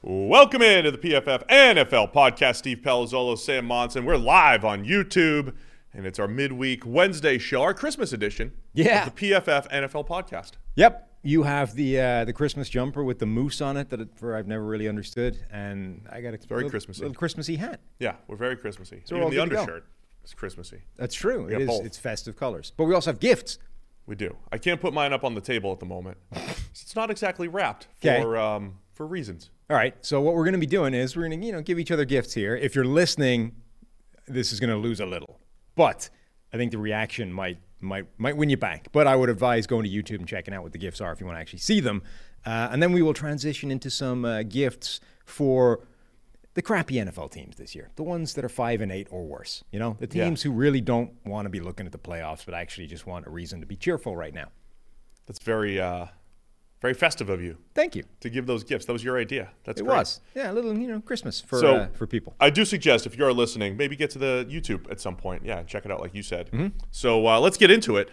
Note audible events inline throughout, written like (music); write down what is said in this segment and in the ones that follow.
Welcome into the PFF NFL podcast. Steve Palazzolo, Sam Monson. We're live on YouTube, and it's our midweek Wednesday show, our Christmas edition. Yeah. Of the PFF NFL podcast. Yep. You have the uh, the Christmas jumper with the moose on it that it, for I've never really understood, and I got a very little, Christmassy. little Christmassy hat. Yeah, we're very Christmassy. So Even the to undershirt is Christmassy. That's true. We It both. It's festive colors, but we also have gifts. We do. I can't put mine up on the table at the moment. (laughs) it's not exactly wrapped for um, for reasons. All right. So what we're going to be doing is we're going to you know give each other gifts here. If you're listening, this is going to lose a little, but I think the reaction might might might win you back. But I would advise going to YouTube and checking out what the gifts are if you want to actually see them, uh, and then we will transition into some uh, gifts for the crappy NFL teams this year, the ones that are five and eight or worse. You know, the Yeah. teams who really don't want to be looking at the playoffs, but actually just want a reason to be cheerful right now. That's very uh, very festive of you Thank you. to give those gifts. That was your idea. That's It great. was, yeah, a little you know Christmas for So- uh, for people. I do suggest if you are listening, maybe get to the YouTube at some point. Yeah, check it out, like you said. Mm-hmm. So uh, let's get into it.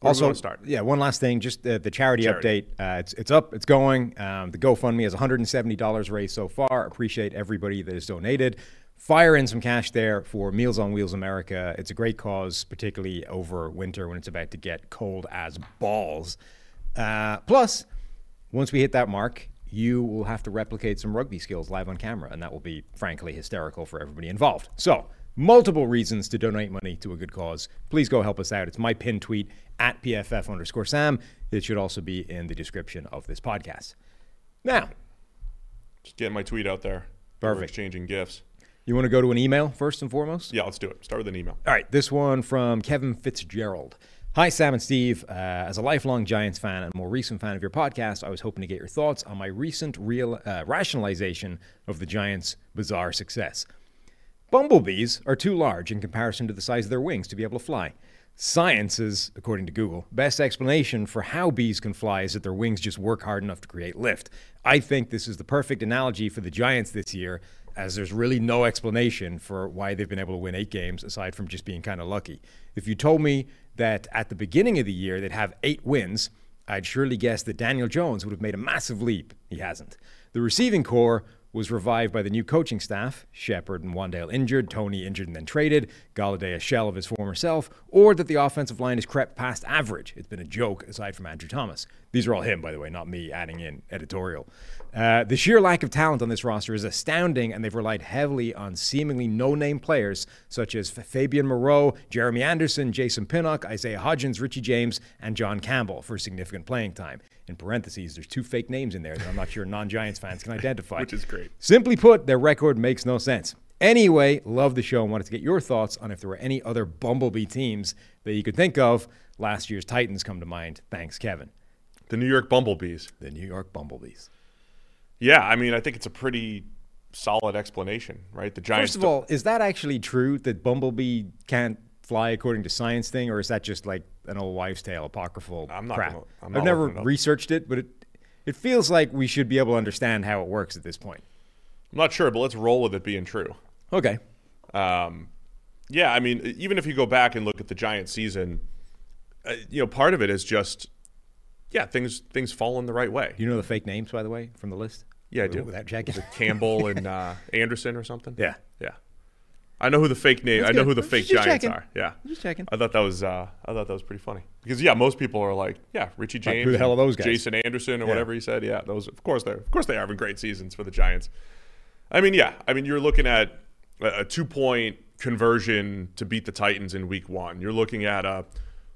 Where also, start. yeah, one last thing, just uh, the charity, Charity. update. Uh, it's it's up, it's going. Um, the GoFundMe has 170 dollars raised so far. Appreciate everybody that has donated. Fire in some cash there for Meals on Wheels America. It's a great cause, particularly over winter when it's about to get cold as balls. Uh, plus, once we hit that mark, you will have to replicate some rugby skills live on camera, and that will be frankly hysterical for everybody involved. So, multiple reasons to donate money to a good cause. Please go help us out. It's my pinned tweet at PFF underscore Sam. It should also be in the description of this podcast. Now, Just getting my tweet out there. Perfect. We're exchanging gifts. you want to go to an email first and foremost? Yeah, let's do it. Start with an email. All right, this one from Kevin Fitzgerald. Hi, Sam and Steve. Uh, as a lifelong Giants fan and more recent fan of your podcast, I was hoping to get your thoughts on my recent real uh, rationalization of the Giants' bizarre success. Bumblebees are too large in comparison to the size of their wings to be able to fly. Science is, according to Google, best explanation for how bees can fly is that their wings just work hard enough to create lift. I think this is the perfect analogy for the Giants this year, as there's really no explanation for why they've been able to win eight games aside from just being kind of lucky. If you told me that at the beginning of the year they'd have eight wins, I'd surely guess that Daniel Jones would have made a massive leap. He hasn't. The receiving corps was revived by the new coaching staff, Shepard and Wan'Dale injured, Toney injured and then traded, Golladay a shell of his former self, or that the offensive line has crept past average. It's been a joke aside from Andrew Thomas. These are all him, by the way, not me adding in editorial. Uh, the sheer lack of talent on this roster is astounding, and they've relied heavily on seemingly no-name players such as Fabian Moreau, Jeremy Anderson, Jason Pinnock, Isaiah Hodgins, Richie James, and John Campbell for significant playing time. In parentheses, there's two fake names in there that I'm not sure non-Giants fans can identify. (laughs) Which is great. Simply put, their record makes no sense. Anyway, love the show and wanted to get your thoughts on if there were any other Bumblebee teams that you could think of. Last year's Titans come to mind. Thanks, Kevin. The New York Bumblebees. The New York Bumblebees. Yeah, I mean, I think it's a pretty solid explanation, right? The Giants. First of all, is that actually true that Bumblebee can't fly according to science thing, or is that just like an old wives' tale, apocryphal I'm not crap? gonna- I'm I've never it researched it, but it, It feels like we should be able to understand how it works at this point. I'm not sure, but let's roll with it being true. Okay. Um, yeah, I mean, even if you go back and look at the Giants season, uh, you know, part of it is just, yeah, things things fall in the right way. You know the fake names, by the way, from the list? Yeah, I do. Without checking. It Campbell and uh, Anderson or something? Yeah. Yeah. I know who the fake name. That's I know good. who the Just fake checking. Giants are. Yeah. Just checking. I thought that was. Uh, I thought that was pretty funny because yeah, most people are like, yeah, Richie James. who the hell are those guys? Jason Anderson or Yeah. whatever he said. Yeah, those. Of course they're. Of course they are having great seasons for the Giants. I mean, yeah. I mean, you're looking at a, a two point conversion to beat the Titans in Week One. You're looking at a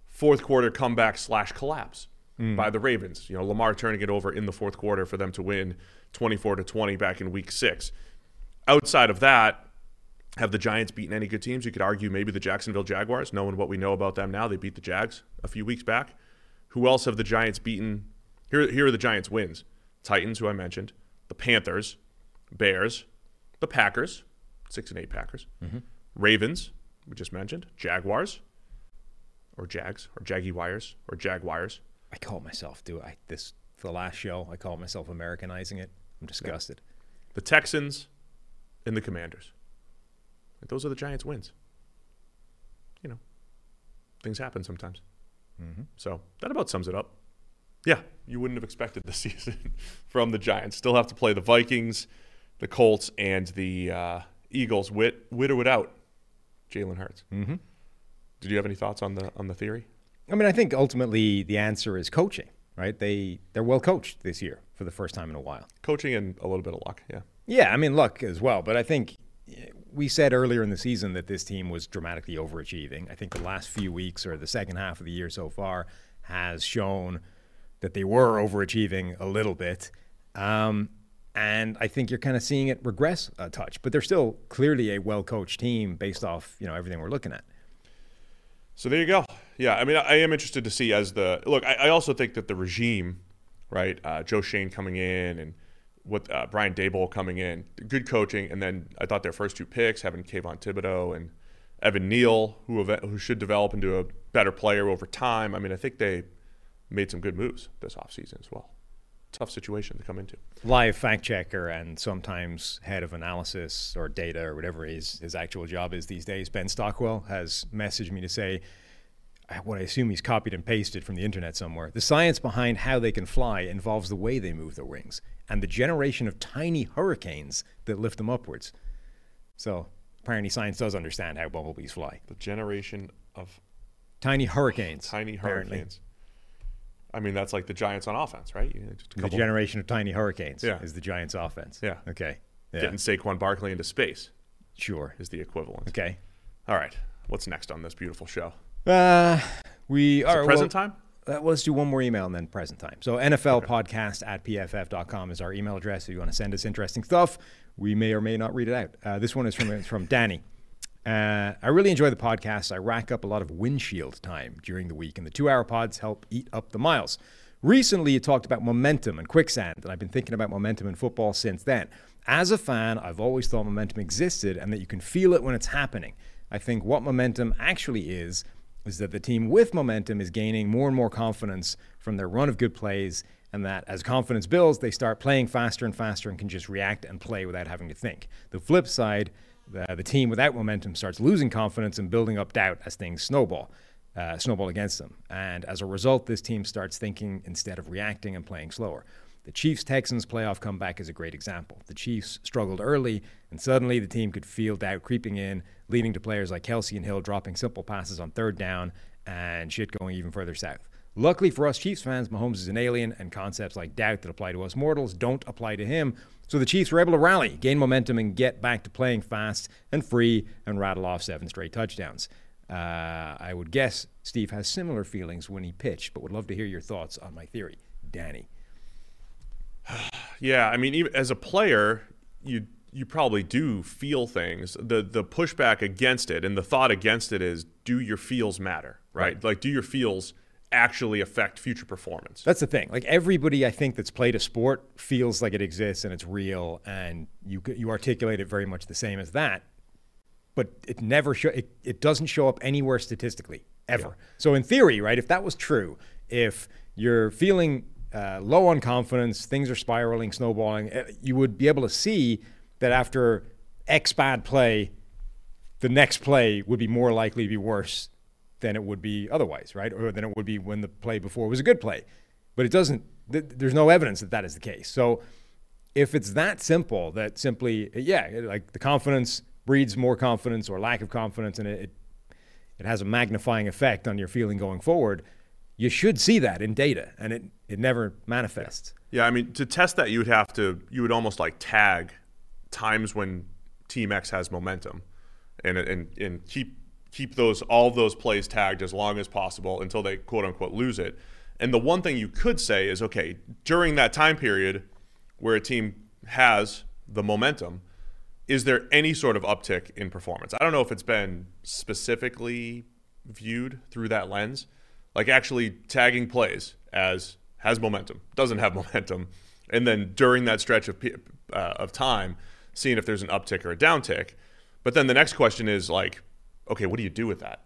fourth quarter comeback slash collapse Mm. by the Ravens. You know, Lamar turning it over in the fourth quarter for them to win 24 to 20 back in Week Six. Outside of that, have the Giants beaten any good teams? You could argue maybe the Jacksonville Jaguars, knowing what we know about them now. They beat the Jags a few weeks back. Who else have the Giants beaten? Here, here are the Giants' wins Titans, who I mentioned, the Panthers, Bears, the Packers, six and eight Packers, mm-hmm. Ravens, we just mentioned, Jaguars, or Jags, or Jaggy Wires, or Jaguars. I call myself, do I? This the last show, I call myself Americanizing it. I'm disgusted. the Texans, and the Commanders. Those are the Giants' wins. You know, things happen sometimes. So that about sums it up. Yeah, you wouldn't have expected this (laughs) season from the Giants. Still have to play the Vikings, the Colts, and the uh, Eagles. Wit, widow it out. Jalen Hurts. Mm-hmm. Did you have any thoughts on the on the theory? I mean, I think ultimately the answer is coaching, right? They they're well coached this year for the first time in a while. Coaching and a little bit of luck. Yeah. Yeah, I mean luck as well, but I think eh, we said earlier in the season that this team was dramatically overachieving. I think the last few weeks or the second half of the year so far has shown that they were overachieving a little bit. Um, and I think you're kind of seeing it regress a touch, but they're still clearly a well-coached team based off, you know, everything we're looking at. So there you go. Yeah, I mean, I am interested to see as the look. I, I also think that the regime, right? Uh, Joe Schoen coming in and with uh, Brian Daboll coming in, good coaching, and then I thought their first two picks, having Kayvon Thibodeaux and Evan Neal, who who should develop into a better player over time. I mean, I think they made some good moves this offseason as well. Tough situation to come into. live fact checker and sometimes head of analysis or data or whatever his, his actual job is these days, Ben Stockwell, has messaged me to say what I assume he's copied and pasted from the internet somewhere. The science behind how they can fly involves the way they move their wings and the generation of tiny hurricanes that lift them upwards. So apparently, science does understand how bumblebees fly. The generation of Tiny hurricanes. tiny apparently. hurricanes. I mean, that's like the Giants on offense, right? The generation of tiny hurricanes Yeah. is the Giants' offense. Yeah. Okay. Yeah. getting Saquon Barkley into space Sure. is the equivalent. Okay. All right. What's next on this beautiful show? Uh, we are present time? Uh, well, let's do one more email and then present time. So NFL podcast at pff.com is our email address. If you want to send us interesting stuff, we may or may not read it out. Uh, this one is from from Danny. Uh, I really enjoy the podcast. I rack up a lot of windshield time during the week, and the two-hour pods help eat up the miles. Recently, you talked about momentum and quicksand, and I've been thinking about momentum in football since then. As a fan, I've always thought momentum existed and that you can feel it when it's happening. I think what momentum actually is is that the team with momentum is gaining more and more confidence from their run of good plays, and that as confidence builds, they start playing faster and faster and can just react and play without having to think. The flip side, the, the team without momentum starts losing confidence and building up doubt as things snowball, uh, snowball against them. And as a result, this team starts thinking instead of reacting and playing slower. The Chiefs Texans playoff comeback is a great example. The Chiefs struggled early, and suddenly the team could feel doubt creeping in, leading to players like Kelce and Hill dropping simple passes on third down and shit going even further south. Luckily for us Chiefs fans, Mahomes is an alien, and concepts like doubt that apply to us mortals don't apply to him. So the Chiefs were able to rally, gain momentum, and get back to playing fast and free and rattle off seven straight touchdowns. Uh, I would guess Steve has similar feelings when he pitched, but would love to hear your thoughts on my theory. Danny. (sighs) Yeah, I mean, as a player, you you probably do feel things. The the pushback against it and the thought against it is, do your feels matter, right? Like, do your feels actually affect future performance? That's the thing. Like everybody, I think that's played a sport feels like it exists and it's real, and you you articulate it very much the same as that. But it never show it, it doesn't show up anywhere statistically ever. So in theory, right? If that was true, if you're feeling uh, low on confidence, things are spiraling, snowballing, uh, you would be able to see that after X bad play, the next play would be more likely to be worse than it would be otherwise, right? Or than it would be when the play before was a good play. But it doesn't, th- there's no evidence that that is the case. So if it's that simple, that simply, yeah, like the confidence breeds more confidence or lack of confidence, and it, it has a magnifying effect on your feeling going forward, you should see that in data, and it, it never manifests. Yeah, I mean, to test that, you would have to, you would almost like tag times when Team X has momentum, and and and keep keep those all those plays tagged as long as possible until they quote unquote lose it. And the one thing you could say is, okay, during that time period where a team has the momentum, is there any sort of uptick in performance? I don't know if it's been specifically viewed through that lens, like actually tagging plays as has momentum, doesn't have (laughs) momentum, and then during that stretch of uh, of time, seeing if there's an uptick or a downtick. But then the next question is like, okay, what do you do with that?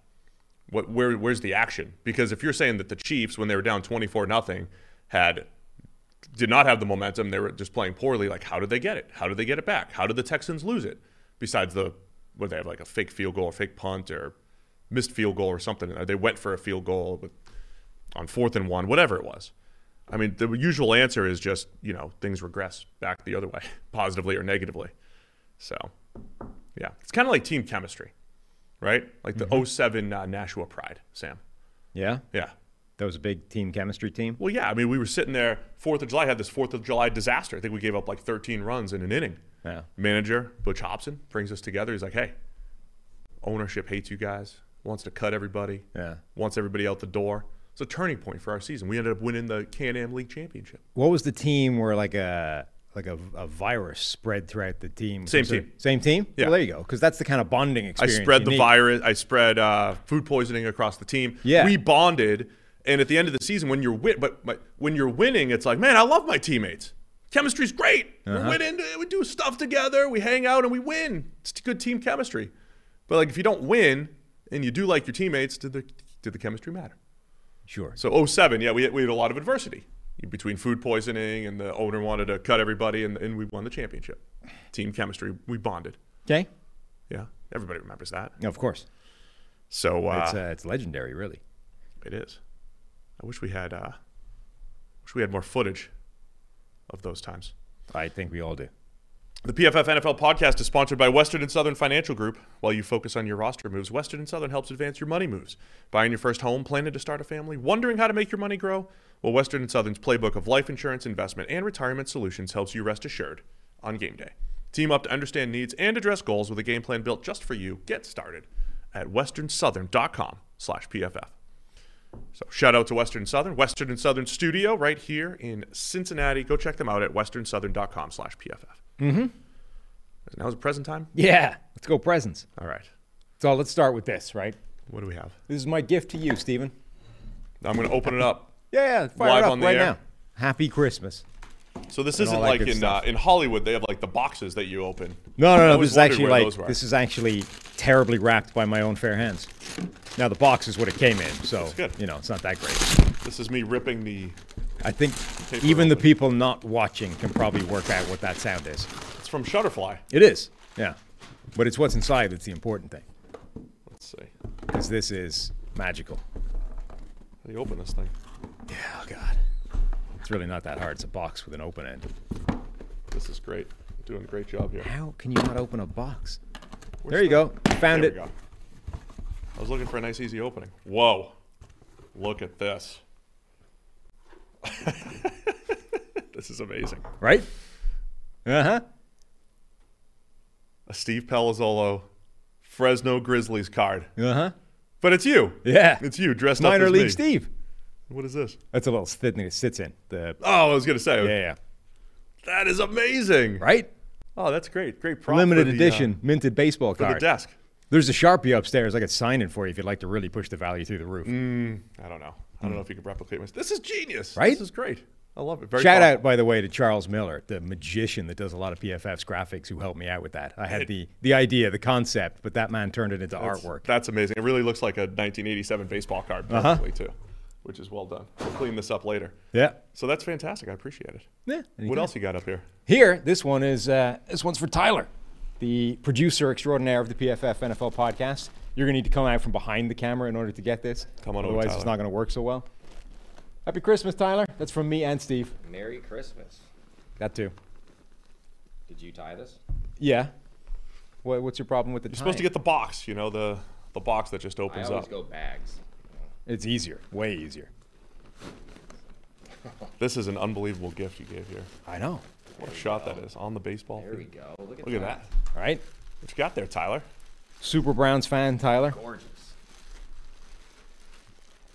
What where where's the action? Because if you're saying that the Chiefs, when they were down 24 nothing, had did not have the momentum, they were just playing poorly. Like, how did they get it? How did they get it back? How did the Texans lose it? Besides the what they have like a fake field goal or fake punt or missed field goal or something. Or They went for a field goal with, on fourth and one, whatever it was. I mean, the usual answer is just you know things regress back the other way, (laughs) positively or negatively. So, yeah, it's kind of like team chemistry, right? Like the 07 uh, Nashua Pride, Sam. Yeah? Yeah. That was a big team chemistry team. Well, yeah. I mean, we were sitting there. Fourth of July had this Fourth of July disaster. I think we gave up like 13 runs in an inning. Yeah. Manager Butch Hobson brings us together. He's like, "Hey, ownership hates you guys. Wants to cut everybody. Yeah. Wants everybody out the door." It's a turning point for our season. We ended up winning the Can-Am League championship. What was the team where like a like a, a virus spread throughout the team? Same team. Same team. Yeah. Well, there you go. Because that's the kind of bonding experience. I spread the need. virus. I spread uh, food poisoning across the team. Yeah. we bonded, and at the end of the season, when you're win, but, but when you're winning, it's like, man, I love my teammates. Chemistry's great. Uh-huh. We're winning. We do stuff together. We hang out and we win. It's good team chemistry. But like, if you don't win and you do like your teammates, did the did the chemistry matter? Sure. So 07, yeah, we had, we had a lot of adversity between food poisoning and the owner wanted to cut everybody, and, and we won the championship. Team chemistry, we bonded. Okay. Yeah, everybody remembers that. Of course. So uh, It's uh, it's legendary, really. It is. I wish we had uh wish we had more footage of those times. I think we all do. The PFF NFL podcast is sponsored by Western and Southern Financial Group. While you focus on your roster moves, Western and Southern helps advance your money moves. Buying your first home, planning to start a family, wondering how to make your money grow? Well, Western and Southern's playbook of life insurance, investment, and retirement solutions helps you rest assured on game day. Team up to understand needs and address goals with a game plan built just for you. Get started at westernsouthern.com slash PFF. So shout out to Western Southern, Western and Southern Studio right here in Cincinnati. Go check them out at westernsouthern.com slash PFF. Mm-hmm. Now is present time? Yeah. Let's go presents. All right. So let's start with this, right? What do we have? This is my gift to you, Stephen. I'm going to open it up. Yeah, yeah. Fire Live it up on the right air. now. Happy Christmas. So this isn't like in uh, in Hollywood. They have like the boxes that you open. No, no, no. This is actually like this is actually terribly wrapped by my own fair hands. Now the box is what it came in, so you know it's not that great. This is me ripping the. I think even the people not watching can probably work out what that sound is. It's from Shutterfly. It is, yeah, but it's what's inside that's the important thing, Let's see. because this is magical. How do you open this thing? Yeah, Oh God, it's really not that hard. It's a box with an open end. This is great. Doing a great job here. How can you not open a box? Where's there you the- go. Found there it. We go. I was looking for a nice, easy opening. Whoa! Look at this. (laughs) this is amazing. Right? Uh huh. A Steve Palazzolo Fresno Grizzlies card. Uh huh. But it's you. Yeah. It's you dressed Minor up as League me. Steve. What is this? That's a little thing it sits in. The Oh, I was gonna say. yeah, yeah. That is amazing. Right? Oh, that's great. Great prop Limited the, edition uh, minted baseball for card. the desk. There's a sharpie upstairs. I could sign it for you if you'd like to really push the value through the roof. I don't know. I don't know if you could replicate this. This is genius. Right? This is great. I love it. Very Shout thoughtful. out, by the way, to Charles Miller, the magician that does a lot of PFF's graphics, who helped me out with that. I had the the idea, the concept, but that man turned it into That's- artwork. That's amazing. It really looks like a 1987 baseball card Uh-huh. too. which is well done. We'll clean this up later. Yeah. So that's fantastic. I appreciate it. Yeah. What else you got up here? Here, this one is uh, this one's for Tyler, the producer extraordinaire of the PFF NFL podcast. You're gonna need to come out from behind the camera in order to get this. Come on over, Otherwise, it's not gonna work so well. Happy Christmas, Tyler. That's from me and Steve. Merry Christmas. That too. Did you tie this? Yeah. What, what's your problem with the You're supposed to get the box, you know, the the box that just opens I opens always up. go bags. It's easier, way easier. This is an unbelievable gift you gave here. I know. What a shot that is on the baseball There we field. go. Look at Look at that. All right. What you got there, Tyler? Super Browns fan Tyler Gorgeous.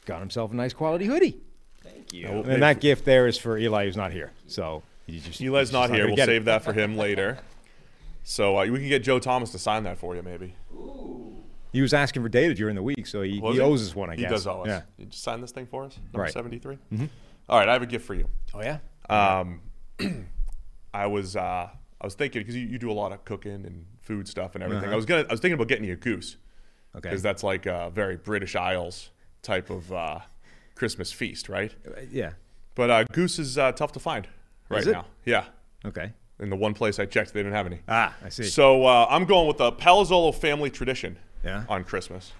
got himself a nice quality hoodie. Thank you. Oh. And that gift there is for Eli, who's not here. So you just Eli's he's not just here. gonna We'll get it. save that for him later. So uh, we can get Joe Thomas to sign that for you, maybe. Ooh. He was asking for data during the week, so he, Was he owes us one, I guess he does owe us. Yeah. You just sign this thing for us? Number Right. 73? Mm-hmm. All right, I have a gift for you. Oh yeah. Um, (clears throat) I was uh, I was thinking because you, you do a lot of cooking and food stuff and everything. I was gonna I was thinking about getting you a goose Okay. because that's like a very British Isles type of uh, Christmas feast, right? yeah. But uh, goose is uh, tough to find right now. Yeah, Okay. in the one place I checked, they didn't have any. Ah, I see. So uh, I'm going with the Palazzolo family tradition Yeah. on Christmas.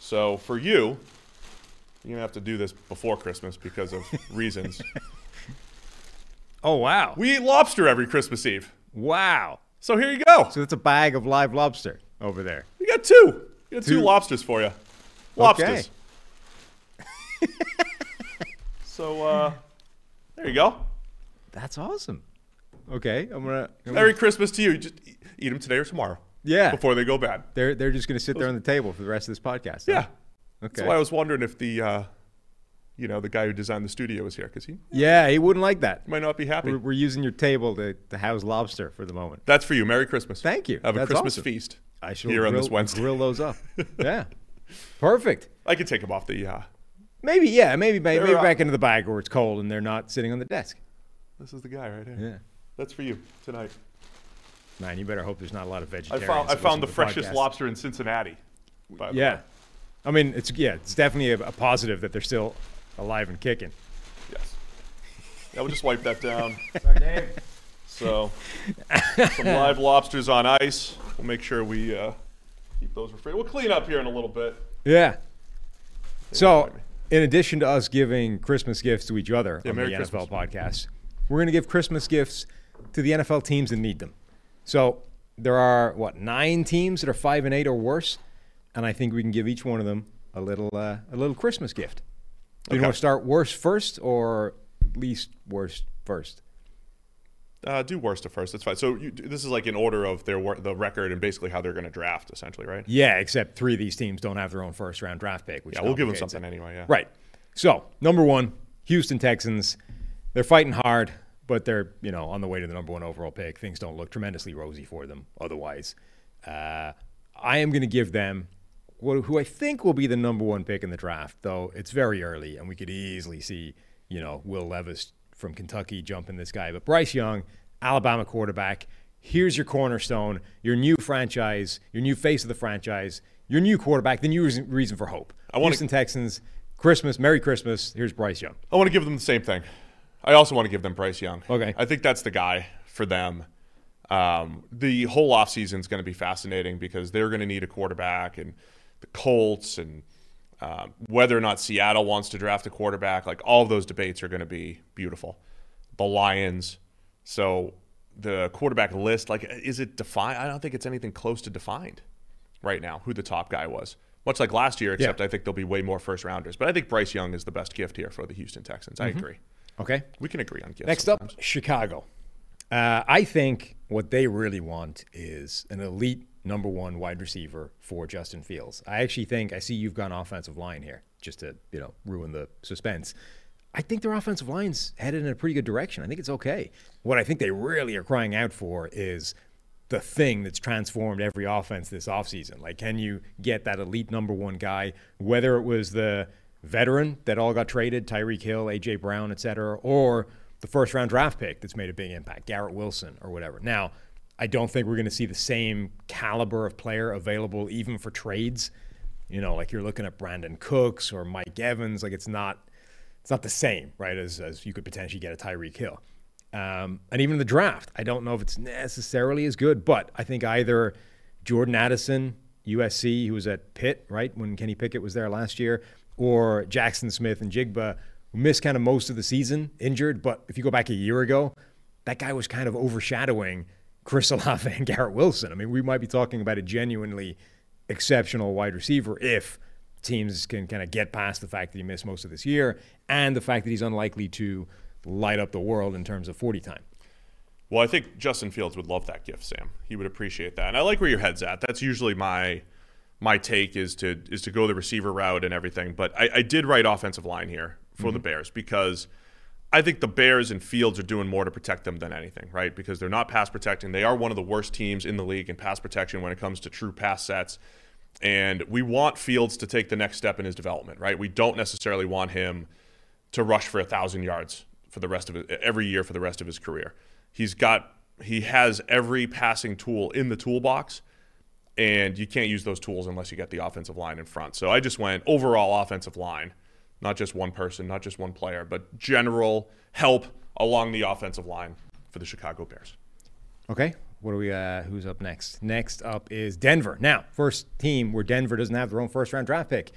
So for you, you're gonna have to do this before Christmas because of reasons. (laughs) oh wow. We eat lobster every Christmas Eve. Wow. So here you go. So that's a bag of live lobster over there. We got two. We got two, Two. lobsters for you. Lobsters. Okay. (laughs) so uh, there you go. That's awesome. Okay, I'm gonna. Merry Christmas to you. Just eat- eat them today or tomorrow. Yeah. Before they go bad. They're they're just gonna sit there on the table for the rest of this podcast. huh? Yeah. Okay. That's why I was wondering if the, uh, you know, the guy who designed the studio was here because he yeah, he wouldn't like that. might not be happy. We're, we're using your table to, to house lobster for the moment. That's for you. Merry Christmas. Thank you. Have a Christmas awesome. feast. I shall here grill, on this Wednesday. grill those up. (laughs) yeah. Perfect. I could take them off the. Uh, Maybe yeah. Maybe maybe, maybe back into the bag where it's cold and they're not sitting on the desk. this is the guy right here. Yeah. That's for you tonight. Man, you better hope there's not a lot of I vegetarians. found I found listen the freshest podcast. lobster in Cincinnati. the Yeah. I mean, it's yeah, it's definitely a, a positive that they're still alive and kicking. Yes. Yeah, we'll just wipe that down. So, some live lobsters on ice. We'll make sure we uh, keep those refrigerated. We'll clean up here in a little bit. Yeah. So, in addition to us giving Christmas gifts to each other Yeah, on Merry the Christmas. NFL podcast, we're going to give Christmas gifts to the NFL teams that need them. So, there are what nine teams that are five and eight or worse, and I think we can give each one of them a little uh, a little Christmas gift. Do you Okay. want to start worst first or least worst first? Uh, do worst to first. That's fine. So you, this is like in order of their wor- the record and basically how they're going to draft, essentially, right? Yeah, except three of these teams don't have their own first round draft pick. Which Yeah, we'll give them something it. anyway. Yeah. Right. So, number one, Houston Texans. They're fighting hard, but they're, you know, on the way to the number one overall pick. Things don't look tremendously rosy for them otherwise. Uh, I am going to give them who I think will be the number one pick in the draft, though it's very early, and we could easily see, you know, Will Levis from Kentucky jumping this guy. But Bryce Young, Alabama quarterback, here's your cornerstone, your new franchise, your new face of the franchise, your new quarterback, the new reason, reason for hope. I wanna- Houston Texans, Christmas, Merry Christmas. Here's Bryce Young. I want to give them the same thing. I also want to give them Bryce Young. Okay. I think that's the guy for them. Um, the whole offseason is going to be fascinating because they're going to need a quarterback and the Colts and um, whether or not Seattle wants to draft a quarterback. Like all of those debates are going to be beautiful. The Lions. So the quarterback list, like, is it defined? I don't think it's anything close to defined right now who the top guy was. Much like last year, except I think there'll be way more first rounders. But I think Bryce Young is the best gift here for the Houston Texans. I agree. Okay. We can agree on gifts. Next sometimes. up, Chicago. Uh, I think what they really want is an elite number one wide receiver for Justin Fields. I actually think I see you've gone offensive line here, just to you know ruin the suspense. I think their offensive line's headed in a pretty good direction. I think it's okay. What I think they really are crying out for is the thing that's transformed every offense this offseason. Like, can you get that elite number one guy, whether it was the veteran that all got traded, Tyreek Hill, A.J. Brown, et cetera, or the first round draft pick that's made a big impact, Garrett Wilson or whatever. Now, I don't think we're going to see the same caliber of player available even for trades. You know, like you're looking at Brandin Cooks or Mike Evans. Like, it's not it's not the same, right? As as you could potentially get a Tyreek Hill. Um, and even the draft, I don't know if it's necessarily as good, but I think either Jordan Addison, USC, who was at Pitt, right, when Kenny Pickett was there last year, or Jaxon Smith-Njigba, who missed kind of most of the season injured. But if you go back a year ago, that guy was kind of overshadowing Chris (laughs) Olave and Garrett Wilson. I mean, we might be talking about a genuinely exceptional wide receiver if teams can kind of get past the fact that he missed most of this year and the fact that he's unlikely to light up the world in terms of 40 time. Well, I think Justin Fields would love that gift, Sam. He would appreciate that. And I like where your head's at. That's usually my my take is to is to go the receiver route and everything. But I, I did write offensive line here for the mm-hmm. Bears because I think the Bears and Fields are doing more to protect them than anything, right? Because they're not pass protecting. They are one of the worst teams in the league in pass protection when it comes to true pass sets. And we want Fields to take the next step in his development, right? We don't necessarily want him to rush for a thousand yards for the rest of it every year for the rest of his career. He's got he has every passing tool in the toolbox, and you can't use those tools unless you get the offensive line in front. So I just went overall offensive line, not just one person, not just one player, but general help along the offensive line for the Chicago Bears. Okay. What do we? Uh, who's up next? Next up is Denver. Now, first team where Denver doesn't have their own first round draft pick.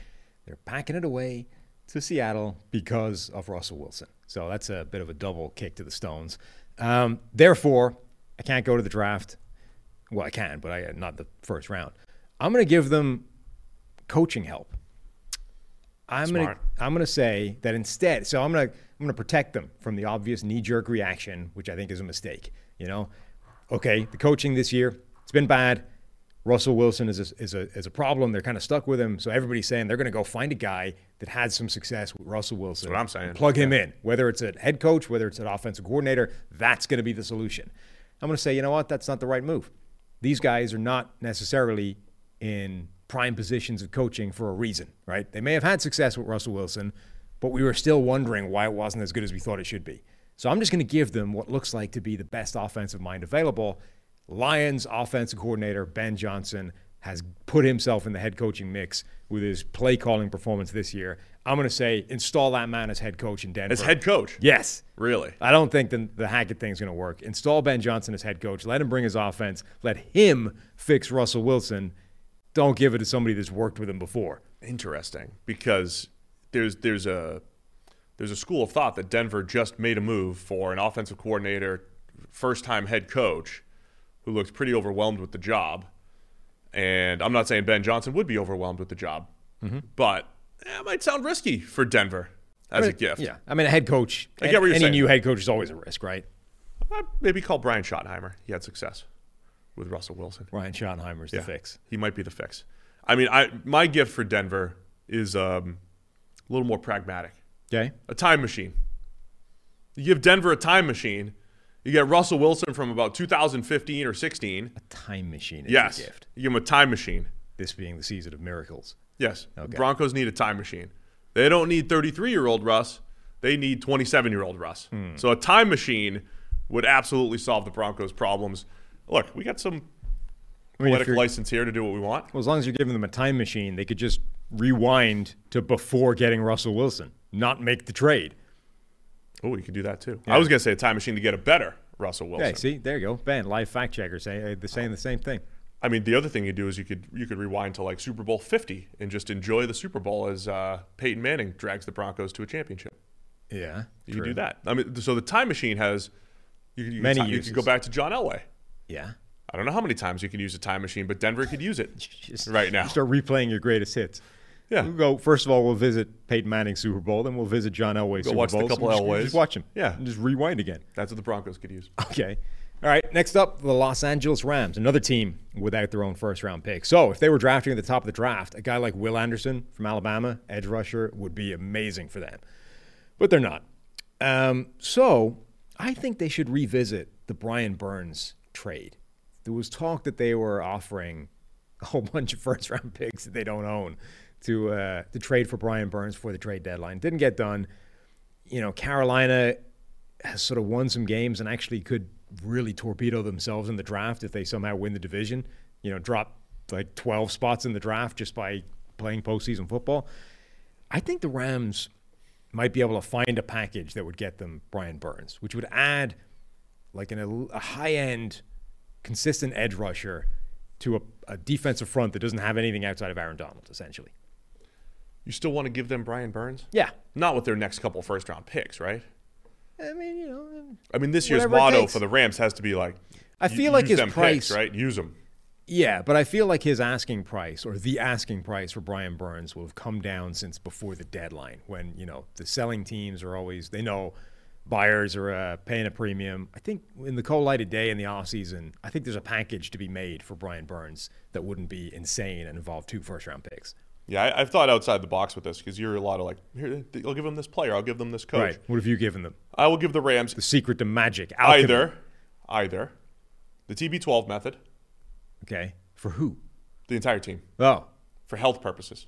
They're packing it away to Seattle because of Russell Wilson. So that's a bit of a double kick to the Stones. Um, therefore, I can't go to the draft. Well, I can, but I not the first round. I'm going to give them coaching help. I'm going to I'm to say that instead. So I'm going to I'm to protect them from the obvious knee jerk reaction, which I think is a mistake. You know, okay, the coaching this year it's been bad. Russell Wilson is a, is a, is a problem. They're kind of stuck with him. So everybody's saying they're going to go find a guy that had some success with Russell Wilson. That's what I'm saying. Plug him in. Whether it's a head coach, whether it's an offensive coordinator, that's going to be the solution. I'm going to say, you know what? That's not the right move. These guys are not necessarily in prime positions of coaching for a reason, right? They may have had success with Russell Wilson, but we were still wondering why it wasn't as good as we thought it should be. So I'm just going to give them what looks like to be the best offensive mind available. Lions offensive coordinator Ben Johnson has put himself in the head coaching mix with his play calling performance this year. I'm going to say install that man as head coach in Denver. As head coach? Yes. Really? I don't think the, the Hackett thing's going to work. Install Ben Johnson as head coach. Let him bring his offense. Let him fix Russell Wilson. Don't give it to somebody that's worked with him before. Interesting, because there's there's a there's a school of thought that Denver just made a move for an offensive coordinator, first time head coach, who looked pretty overwhelmed with the job. And I'm not saying Ben Johnson would be overwhelmed with the job, but eh, it might sound risky for Denver as a gift. Yeah. I mean, a head coach, I get what you're any saying. new head coach is always a risk, right? Uh, maybe call Brian Schottenheimer. He had success with Russell Wilson. Ryan Schottenheimer's the fix. He might be the fix. I mean, I my gift for Denver is um, a little more pragmatic. Okay. A time machine. You give Denver a time machine. You get Russell Wilson from about 2015 or 16. A time machine is Yes. gift. You give him a time machine. This being the season of miracles. Yes. Okay. Broncos need a time machine. They don't need 33 year old Russ. They need 27 year old Russ. Hmm. So a time machine would absolutely solve the Broncos' problems. Look, we got some I mean, if poetic you're- license here to do what we want. Well, as long as you're giving them a time machine, they could just rewind to before getting Russell Wilson, not make the trade. Oh, you could do that too. I was going to say a time machine to get a better Russell Wilson. Okay, see, there you go. Ben, live fact checker saying uh, saying the same thing. I mean, the other thing you do is you could you could rewind to like Super Bowl 50 and just enjoy the Super Bowl as uh, Peyton Manning drags the Broncos to a championship. Yeah, You could do that. I mean, so the time machine has you you Many ti- you could go back to John Elway. Yeah, I don't know how many times you can use a time machine, but Denver could use it (laughs) Just right now. Start replaying your greatest hits. Yeah. We'll go. First of all, we'll visit Peyton Manning's Super Bowl, then we'll visit John Elway's Go Super watch Bowl. couple just, Elways. Just watch him. Yeah. and just rewind again. That's what the Broncos could use. Okay. All right. Next up, the Los Angeles Rams, another team without their own first round pick. So if they were drafting at the top of the draft, a guy like Will Anderson from Alabama, edge rusher, would be amazing for them. But they're not. Um, so I think they should revisit the Brian Burns trade. There was talk that they were offering a whole (laughs) bunch of first round picks that they don't own to uh, to trade for Brian Burns before the trade deadline. Didn't get done. You know, Carolina has sort of won some games and actually could really torpedo themselves in the draft if they somehow win the division. You know, drop like 12 spots in the draft just by playing postseason football. I think the Rams might be able to find a package that would get them Brian Burns, which would add like an, a high end, consistent edge rusher to a, a defensive front that doesn't have anything outside of Aaron Donald, essentially. You still want to give them Brian Burns? Yeah. Not with their next couple first round picks, right? I mean, you know, I mean, this year's motto for the Rams has to be like, I feel like his them price- picks, right? Use them. Yeah, but I feel like his asking price or the asking price for Brian Burns will have come down since before the deadline when, you know, the selling teams are always, they know buyers are uh, paying a premium. I think in the cold light of day in the off season, I think there's a package to be made for Brian Burns that wouldn't be insane and involve two first round picks. Yeah, I, I've thought outside the box with this because you're a lot of like, here, I'll give them this player, I'll give them this coach. Right. What have you given them? I will give the Rams The secret to magic. alchemy. either, either the TB12 method, Okay. For who? the entire team Oh, for health purposes,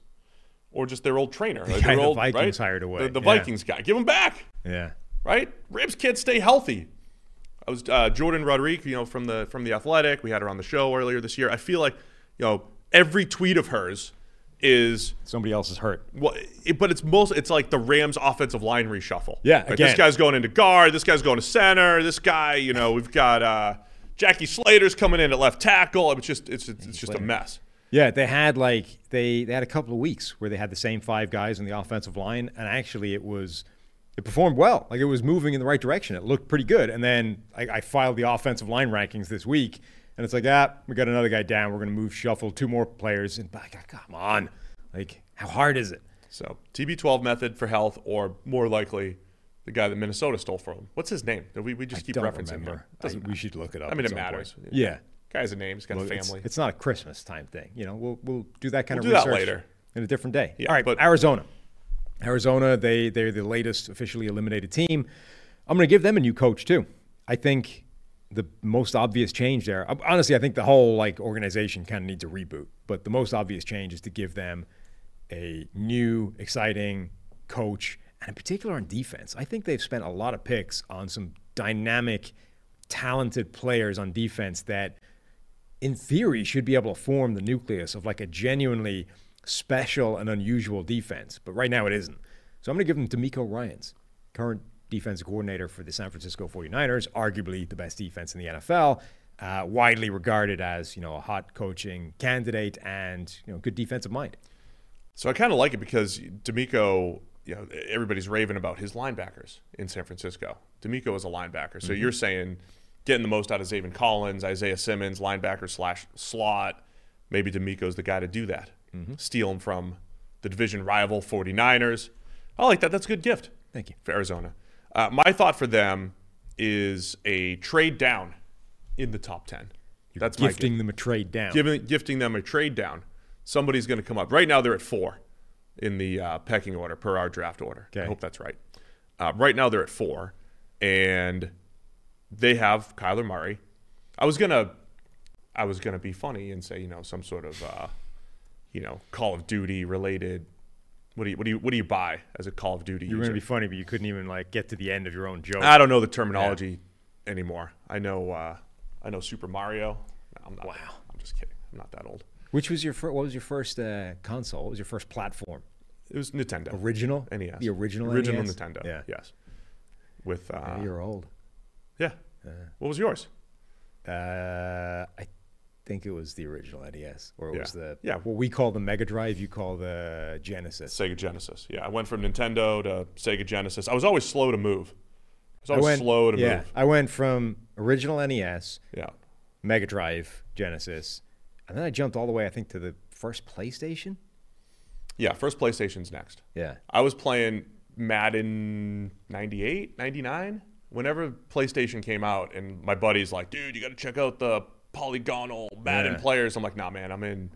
or just their old trainer, like guy their the old Vikings right? hired away, the, the yeah. Vikings guy. Give him back, yeah. Right? Rams can't stay healthy. I was uh, Jordan Rodriguez, you know, from the from the Athletic. We had her on the show earlier this year. I feel like, you know, every tweet of hers is Somebody else is hurt. Well, it, but it's most it's like the Rams offensive line reshuffle. Yeah, again. this guy's going into guard. This guy's going to center. This guy, you know, we've got uh, Jackie Slater's coming in at left tackle. It's just it's it's, it's just a mess. Yeah, they had like they they had a couple of weeks where they had the same five guys on the offensive line, and actually it was it performed well. Like it was moving in the right direction. It looked pretty good. And then I, I filed the offensive line rankings this week, and it's like ah, we got another guy down. We're going to move shuffle two more players, and like, come on, like how hard is it? So TB12 method for health, or more likely, the guy that Minnesota stole from him. What's his name? We we just I keep referencing him. Doesn't I- we should look it up. I mean, it matters. point. Yeah. Guy has a name. He's got Well, a family. It's, not a Christmas time thing. You know, we'll we'll do that kind We'll of do that research later. in a different day. Yeah, All right, but- Arizona. Arizona, they they're the latest officially eliminated team. I'm going to give them a new coach too. I think the most obvious change there. uh, Honestly, I think the whole like organization kind of needs a reboot. But the most obvious change is to give them a new, exciting coach, and in particular on defense. I think they've spent a lot of picks on some dynamic, talented players on defense that in theory, should be able to form the nucleus of like a genuinely special and unusual defense. But right now it isn't. So I'm going to give them DeMeco Ryans, current defensive coordinator for the San Francisco 49ers, arguably the best defense in the NFL, uh, widely regarded as, you know, a hot coaching candidate and, you know, good defensive mind. So I kind of like it because DeMeco, you know, everybody's raving about his linebackers in San Francisco. DeMeco is a linebacker, so you're saying getting the most out of Zaven Collins, Isaiah Simmons, linebacker slash slot. Maybe DeMeco's the guy to do that. Steal him from the division rival 49ers. I like that. That's a good gift. Thank you. For Arizona. Uh, my thought for them is a trade down in the top 10. That's Gifting them a trade down. giving gifting them a trade down. Somebody's going to come up. Right now, they're at four in the uh, pecking order per our draft order. I hope that's right. Uh, right now, they're at four, and they have Kyler Murray. I was gonna, I was gonna be funny and say, you know, some sort of, uh, you know, Call of Duty related. What do you what do you what do you buy as a Call of Duty you were user? going to be funny, but you couldn't even like get to the end of your own joke. I don't know the terminology anymore. I know uh, I know Super Mario. I'm not, Wow. I'm just kidding. I'm not that old. Which was your fir- what was your first uh, console? What was your first platform? It was Nintendo. Original? NES. The original Original NES? Nintendo. Yeah. Yes. With uh, Yeah, you're old. yeah. What was yours? Uh, I think it was the original NES, or it Yeah. was the Yeah. what we call the Mega Drive. You call the Genesis. Sega Genesis. Yeah, I went from Nintendo to Sega Genesis. I was always slow to move. I was I went slow to yeah. move. I went from original NES, Yeah. Mega Drive, Genesis, and then I jumped all the way. I think to the first PlayStation. Yeah, first PlayStation's next. Yeah. I was playing Madden 98, 99, whenever PlayStation came out, and my buddy's like, dude, you got to check out the polygonal Madden Yeah. players. I'm like, nah, man, I'm in.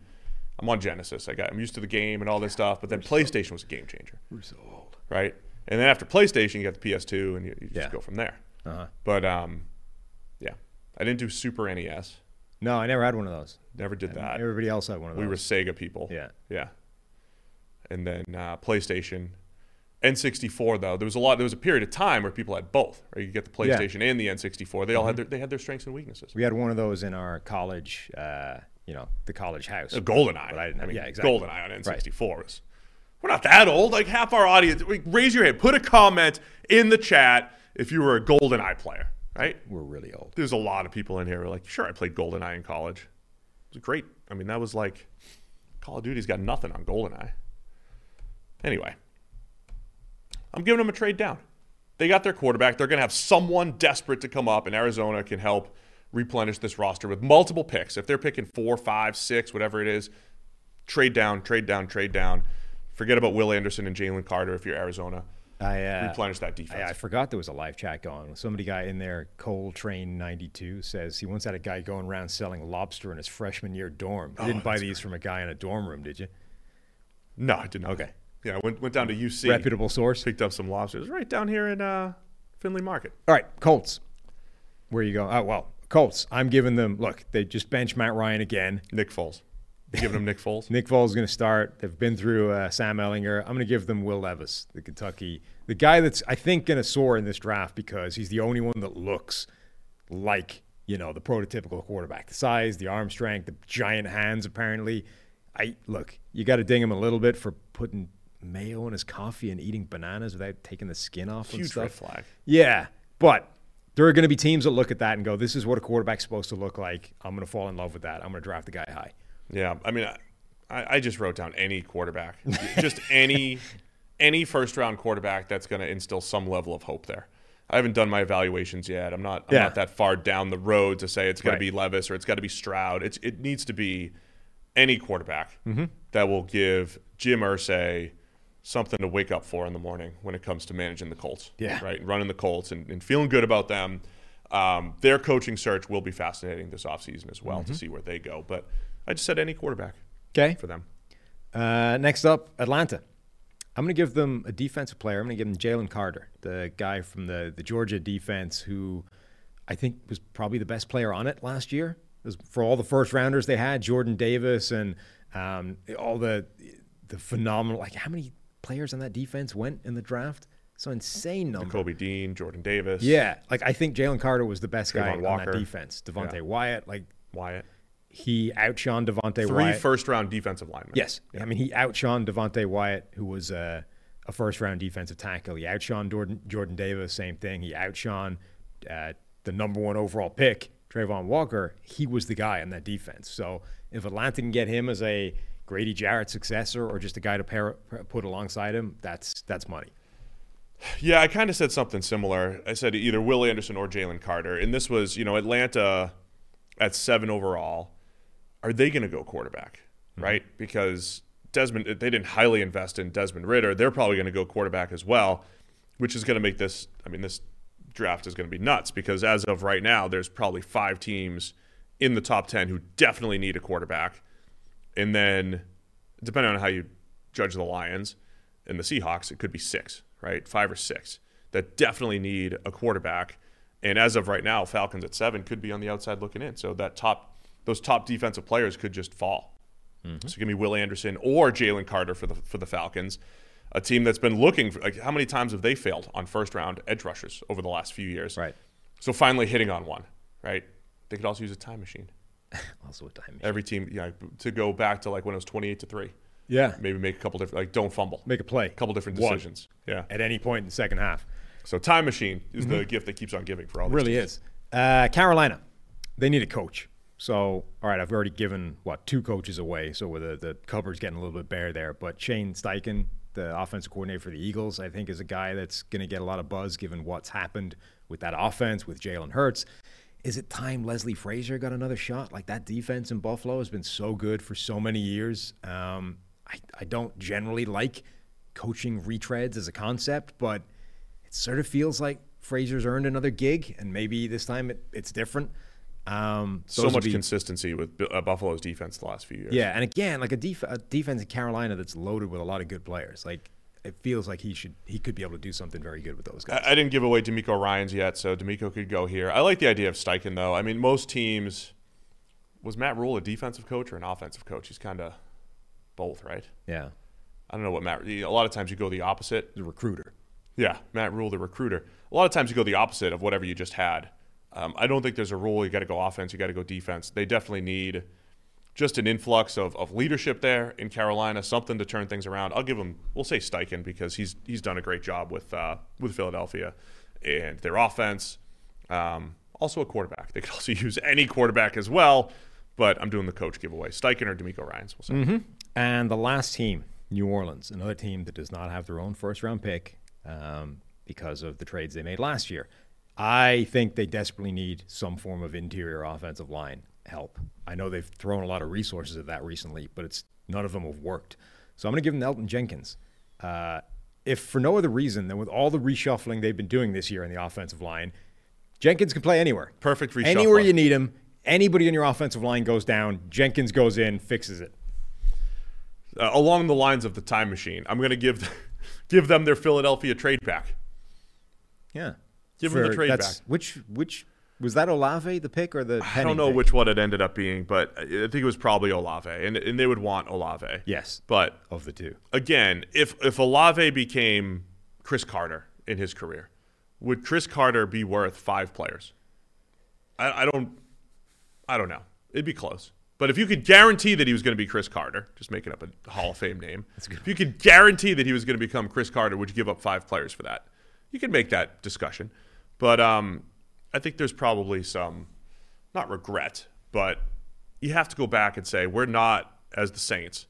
I'm on Genesis. I got. I'm used to the game and all this stuff. But then PlayStation was a game changer. We're so old. right? And then after PlayStation, you got the PS2, and you, you just Yeah. go from there. Uh-huh. But um, yeah, I didn't do Super NES. No, I never had one of those. Never did that. Everybody else had one of those. We were Sega people. Yeah. yeah. And then uh, PlayStation, N64 though. There was a lot. There was a period of time where people had both. Right? You get the Yeah. Mm-hmm. PlayStation and the N64. They all had their they had their strengths and weaknesses. We had one of those in our college, uh, you know, the college house. A GoldenEye. But I didn't mean, yeah, exactly. GoldenEye on N64 was We're not that old. Like half our audience. like, Raise your hand. Put a comment in the chat if you were a GoldenEye player, right? We're really old. There's a lot of people in here who are like, sure, I played GoldenEye in college. It was great. I mean, that was like Call of Duty's got nothing on GoldenEye. Anyway, I'm giving them a trade down. They got their quarterback. They're going to have someone desperate to come up, and Arizona can help replenish this roster with multiple picks. If they're picking four, five, six, whatever it is, trade down, trade down, trade down. Forget about Will Anderson and Jalen Carter if you're Arizona. I uh, Replenish that defense. I, I forgot there was a live chat going. Somebody guy in there, Cole Train ninety two, says he once had a guy going around selling lobster in his freshman year dorm. You Oh, didn't buy these from a guy in a dorm room, did you? No, I didn't. Okay. Yeah, I went, went down to UC. Reputable source. Picked up some lobsters right down here in uh, Findlay Market. All right, Colts. Where you go? Oh well, Colts. I'm giving them. Look, they just benched Matt Ryan again. Nick Foles. You giving them Nick Foles? (laughs) Nick Foles is going to start. They've been through uh, Sam Ehlinger. I'm going to give them Will Levis, the Kentucky, the guy that's I think going to soar in this draft because he's the only one that looks like you know the prototypical quarterback. The size, the arm strength, the giant hands. Apparently, I look. You got to ding him a little bit for putting mayo in his coffee and eating bananas without taking the skin off and Huge stuff. red flag. Yeah, but there are going to be teams that look at that and go, "This is what a quarterback's supposed to look like." I'm going to fall in love with that. I'm going to draft the guy high. Yeah, I mean, I, I just wrote down any quarterback, just any (laughs) any first round quarterback that's going to instill some level of hope there. I haven't done my evaluations yet. I'm not I'm Yeah. not that far down the road to say it's got to Right. be Levis or it's got to be Stroud. It's it needs to be any quarterback Mm-hmm. that will give Jim Irsay something to wake up for in the morning when it comes to managing the Colts. Yeah. right, running the Colts and, and feeling good about them. Um, their coaching search will be fascinating this offseason as well Mm-hmm. to see where they go. But I just said any quarterback Okay. for them. Uh, next up, Atlanta. I'm going to give them a defensive player. I'm going to give them Jalen Carter, the guy from the, the Georgia defense who I think was probably the best player on it last year. It was for all the first rounders they had, Jordan Davis and um, all the the phenomenal. Like how many players on that defense went in the draft? So insane number. Kobe Dean, Jordan Davis, Yeah, like I think Jalen Carter was the best guy Travon on that defense. Devonte Yeah. Wyatt, like Wyatt. he outshone Devonte Three Wyatt. first round defensive linemen. Yes. I mean, he outshone Devonte Wyatt, who was uh, a first round defensive tackle. He outshone Jordan, Jordan Davis, same thing. He outshone uh, the number one overall pick, Travon Walker. He was the guy on that defense. So if Atlanta can get him as a Grady Jarrett successor or just a guy to pair, put alongside him, that's that's money. Yeah, I kind of said something similar. I said either Will Anderson or Jalen Carter. And this was, you know, Atlanta at seven overall. Are they going to go quarterback? Mm-hmm. Right? Because Desmond, they didn't highly invest in Desmond Ridder. They're probably going to go quarterback as well, which is going to make this, I mean, this draft is going to be nuts because as of right now, there's probably five teams in the top 10 who definitely need a quarterback. And then, depending on how you judge the Lions and the Seahawks, it could be six, right? Five or six that definitely need a quarterback. And as of right now, Falcons at seven could be on the outside looking in. So that top, those top defensive players could just fall. Mm-hmm. So give me Will Anderson or Jalen Carter for the for the Falcons, a team that's been looking for like how many times have they failed on first round edge rushers over the last few years? Right. So finally hitting on one, right? They could also use a time machine. (laughs) Also a time. Every team, yeah, to go back to like when it was twenty eight to three. Yeah. Maybe make a couple different like don't fumble. Make a play. A couple different One. decisions. Yeah. At any point in the second half. So time machine is the gift that keeps on giving for all. These really teams. is. Uh, Carolina, they need a coach. So, all right, I've already given what two coaches away, so the the cupboard's getting a little bit bare there. But Shane Steichen, the offensive coordinator for the Eagles, I think is a guy that's going to get a lot of buzz given what's happened with that offense with Jalen Hurts. Is it time Leslie Frazier got another shot? Like that defense in Buffalo has been so good for so many years. Um, I, I don't generally like coaching retreads as a concept, but it sort of feels like Frazier's earned another gig, and maybe this time it, it's different. Um, So much be- consistency with uh, Buffalo's defense the last few years. yeah, and again, like a, def- a defense in Carolina that's loaded with a lot of good players. Like it feels like he should he could be able to do something very good with those guys. I, I didn't give away DeMeco Ryan's yet, so DeMeco could go here. I like the idea of Steichen though. I mean, most teams was Matt Rhule a defensive coach or an offensive coach? He's kind of both, right? yeah, I don't know what Matt. A lot of times you go the opposite. The recruiter. Yeah, Matt Rhule, the recruiter. A lot of times you go the opposite of whatever you just had. Um, I don't think there's a rule. You got to go offense. You got to go defense. They definitely need just an influx of, of leadership there in Carolina, something to turn things around. I'll give him, we'll say Steichen because he's he's done a great job with uh, with Philadelphia and their offense. Um, also a quarterback. They could also (laughs) use any quarterback as well, but I'm doing the coach giveaway. Steichen or DeMeco Ryans, we'll say. Mm-hmm. And the last team, New Orleans, another team that does not have their own first round pick um, because of the trades they made last year. I think they desperately need some form of interior offensive line help. I know they've thrown a lot of resources at that recently, but it's none of them have worked. So I'm going to give them Elgton Jenkins. Uh, if for no other reason than with all the reshuffling they've been doing this year in the offensive line, Jenkins can play anywhere. Perfect reshuffle. Anywhere you need him, anybody in your offensive line goes down, Jenkins goes in, fixes it. Uh, along the lines of the time machine, I'm going to give (laughs) give them their Philadelphia trade back. Yeah. Give them the trade that's- back. Which which was that Olave the pick or the I don't know pick? which one it ended up being, but I think it was probably Olave, and, and they would want Olave. Yes, But of the two. again, if if Olave became Cris Carter in his career, would Cris Carter be worth five players? I, I don't, I don't know. It'd be close. But if you could guarantee that he was going to be Cris Carter, just making up a Hall of Fame name, if you could guarantee that he was going to become Cris Carter, would you give up five players for that? You can make that discussion. But um, I think there's probably some, not regret, but you have to go back and say, we're not, as the Saints,